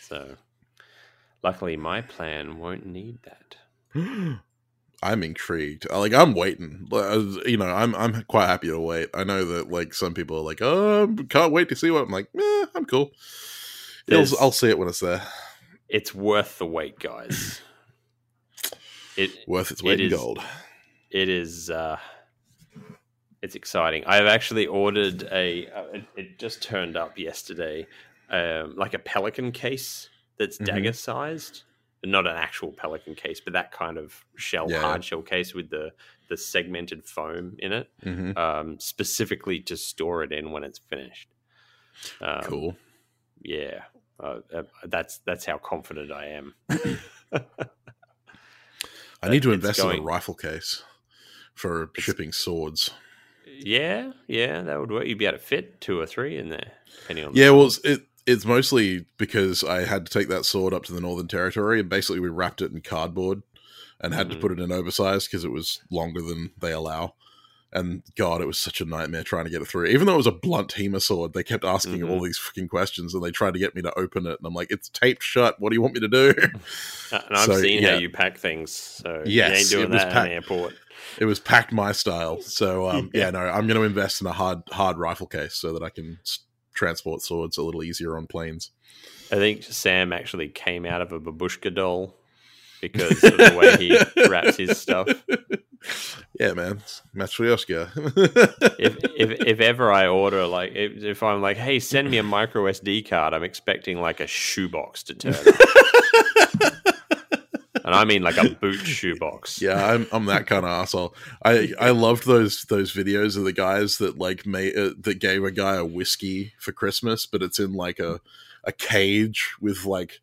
So, luckily, my plan won't need that. I'm intrigued. Uh, Like I'm waiting. Was- You know, I'm I'm quite happy to wait. I know that like some people are like, oh, can't wait to see what. I'm like, eh, I'm cool. I'll see it when it's there. It's worth the wait, guys. It Worth its It weight in is- gold. it is uh, it's exciting. I've actually ordered a. Uh, it, it just turned up yesterday, um, like a pelican case that's Mhm. dagger sized. Not an actual pelican case, but that kind of shell, Yeah. hard shell case with the the segmented foam in it. hmm um, specifically to store it in when it's finished. Um, cool. Yeah, uh, uh, that's that's how confident I am. I need to invest in a rifle case for shipping swords. yeah, yeah, that would work. You'd be able to fit two or three in there, depending on. Yeah, well, it it's mostly because I had to take that sword up to the Northern Territory, and basically we wrapped it in cardboard and had Mhm. to put it in oversized because it was longer than they allow. And God, it was such a nightmare trying to get it through. Even though it was a blunt HEMA sword, they kept asking Mhm. all these fucking questions, and they tried to get me to open it. And I'm like, "It's taped shut. What do you want me to do?" Uh, and I've So, seen yeah. how you pack things, so you Yes, ain't doing it was that in packed- airport. it was packed my style. So um, Yeah. no, I'm going to invest in a hard hard rifle case so that I can transport swords a little easier on planes. I think Sam actually came out of a babushka doll because of the way he wraps his stuff. Yeah, man, Matryoshka. if, if if ever I order like if, if I'm like, hey, send me a micro SD card, I'm expecting like a shoebox to turn. and I mean like a boot shoebox. yeah, I'm I'm that kind of asshole. I I loved those those videos of the guys that like made uh, that gave a guy a whiskey for Christmas, but it's in like a a cage with like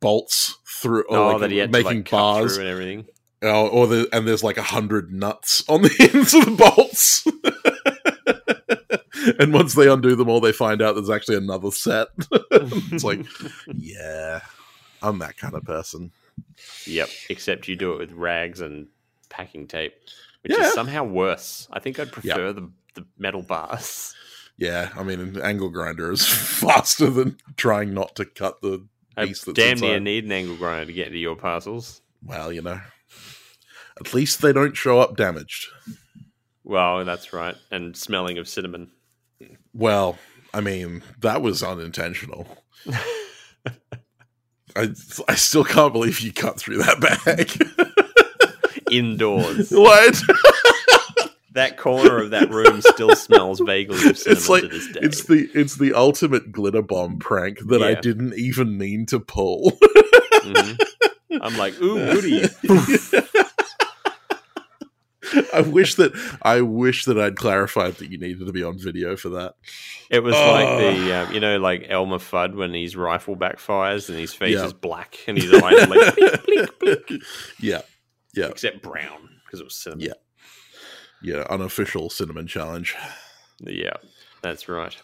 bolts through or Oh, like, that he had to making like bars. through and everything. Oh, or the and there's like a hundred nuts on the ends of the bolts. and once they undo them all, they find out there's actually another set. it's like, yeah, I'm that kind of person. Yep. Except you do it with rags and packing tape, which Yeah. is somehow worse. I think I'd prefer the the metal bars. Yeah, I mean, an angle grinder is faster than trying not to cut the piece that's damn near need an angle grinder to get into your parcels. Well, you know, at least they don't show up damaged. Well, that's right. And smelling of cinnamon. Well, I mean, that was unintentional. I I still can't believe you cut through that bag. Indoors. what? that corner of that room still smells vaguely of cinnamon It's like to this day. it's the it's the ultimate glitter bomb prank that I didn't even mean to pull. Mhm. I'm like, ooh, goody. I wish that I wish that I'd clarified that you needed to be on video for that. It was Oh. like the, um, you know, like Elmer Fudd when his rifle backfires and his face Yeah. is black and his eyes are like, blink, blink, blink, Yeah, yeah, except brown because it was cinnamon. Yeah. yeah. Unofficial cinnamon challenge. Yeah, that's right.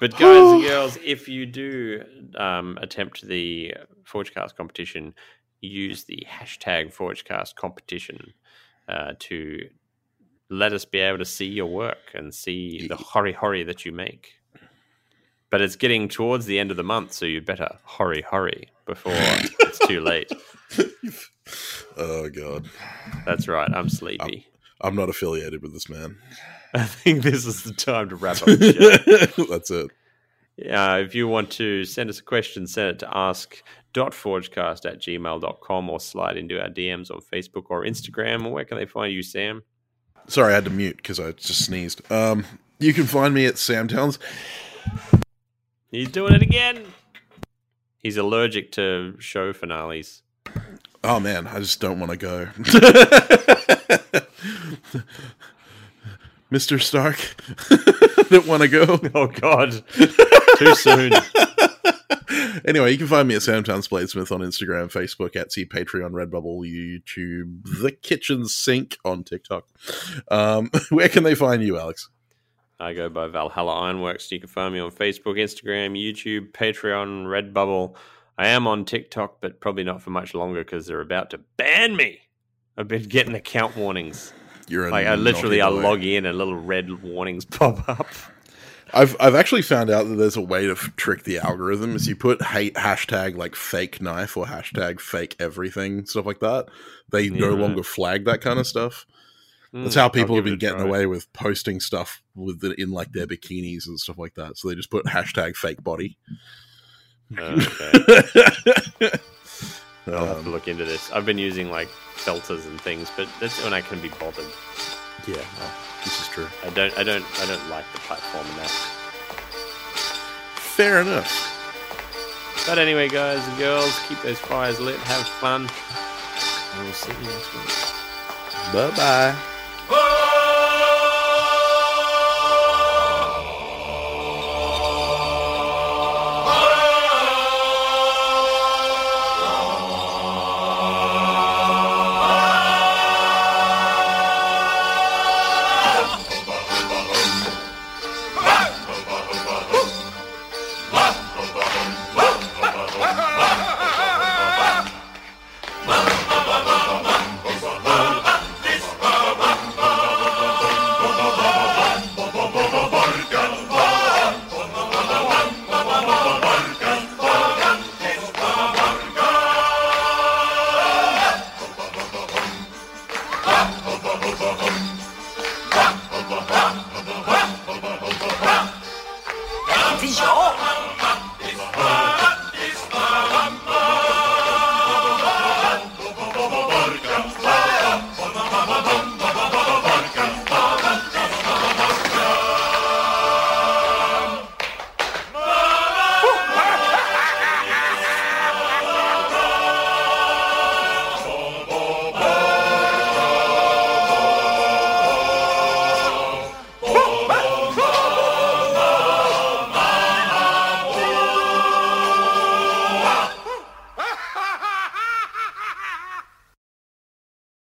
But guys and girls, if you do um, attempt the Forgecast competition, use the hashtag Forgecast competition uh, to let us be able to see your work and see the hori hori that you make. but it's getting towards the end of the month, so you better hurry, hurry before it's too late. Oh god, That's right. I'm sleepy. I'm not affiliated with this man. I think this is the time to wrap up the show. That's it. Uh, if you want to send us a question, send it to ask.forgecast at gmail.com or slide into our DMs on Facebook or Instagram. Where can they find you, Sam? Sorry, I had to mute because I just sneezed. Um, you can find me at Sam Towns. He's doing it again. He's allergic to show finales. Oh man, I just don't want to go. Mr. Stark, don't want to go. Oh, God. Too soon. anyway, you can find me at Sam Towns Bladesmith on Instagram, Facebook, Etsy, Patreon, Redbubble, YouTube, The Kitchen Sink on TikTok. Um, where can they find you, Alex? I go by Valhalla Ironworks. You can find me on Facebook, Instagram, YouTube, Patreon, Redbubble. I am on TikTok, but probably not for much longer because they're about to ban me. I've been getting account warnings. You're Like I literally, I log in and little red warnings pop up. I've I've actually found out that there's a way to f- trick the algorithm. Is you put hate hashtag like fake knife or hashtag fake everything stuff like that. They no longer flag that kind of stuff. That's Mm, how people have been getting away with posting stuff with it in like their bikinis and stuff like that. So they just put hashtag fake body. Okay. I'll have to Um, look into this. I've been using like filters and things, but that's when I can be bothered. yeah, no, this is true. I don't, I don't, I don't like the platform enough. Fair enough. But anyway, guys and girls, keep those fires lit, have fun, and we'll see you next week. Bye bye.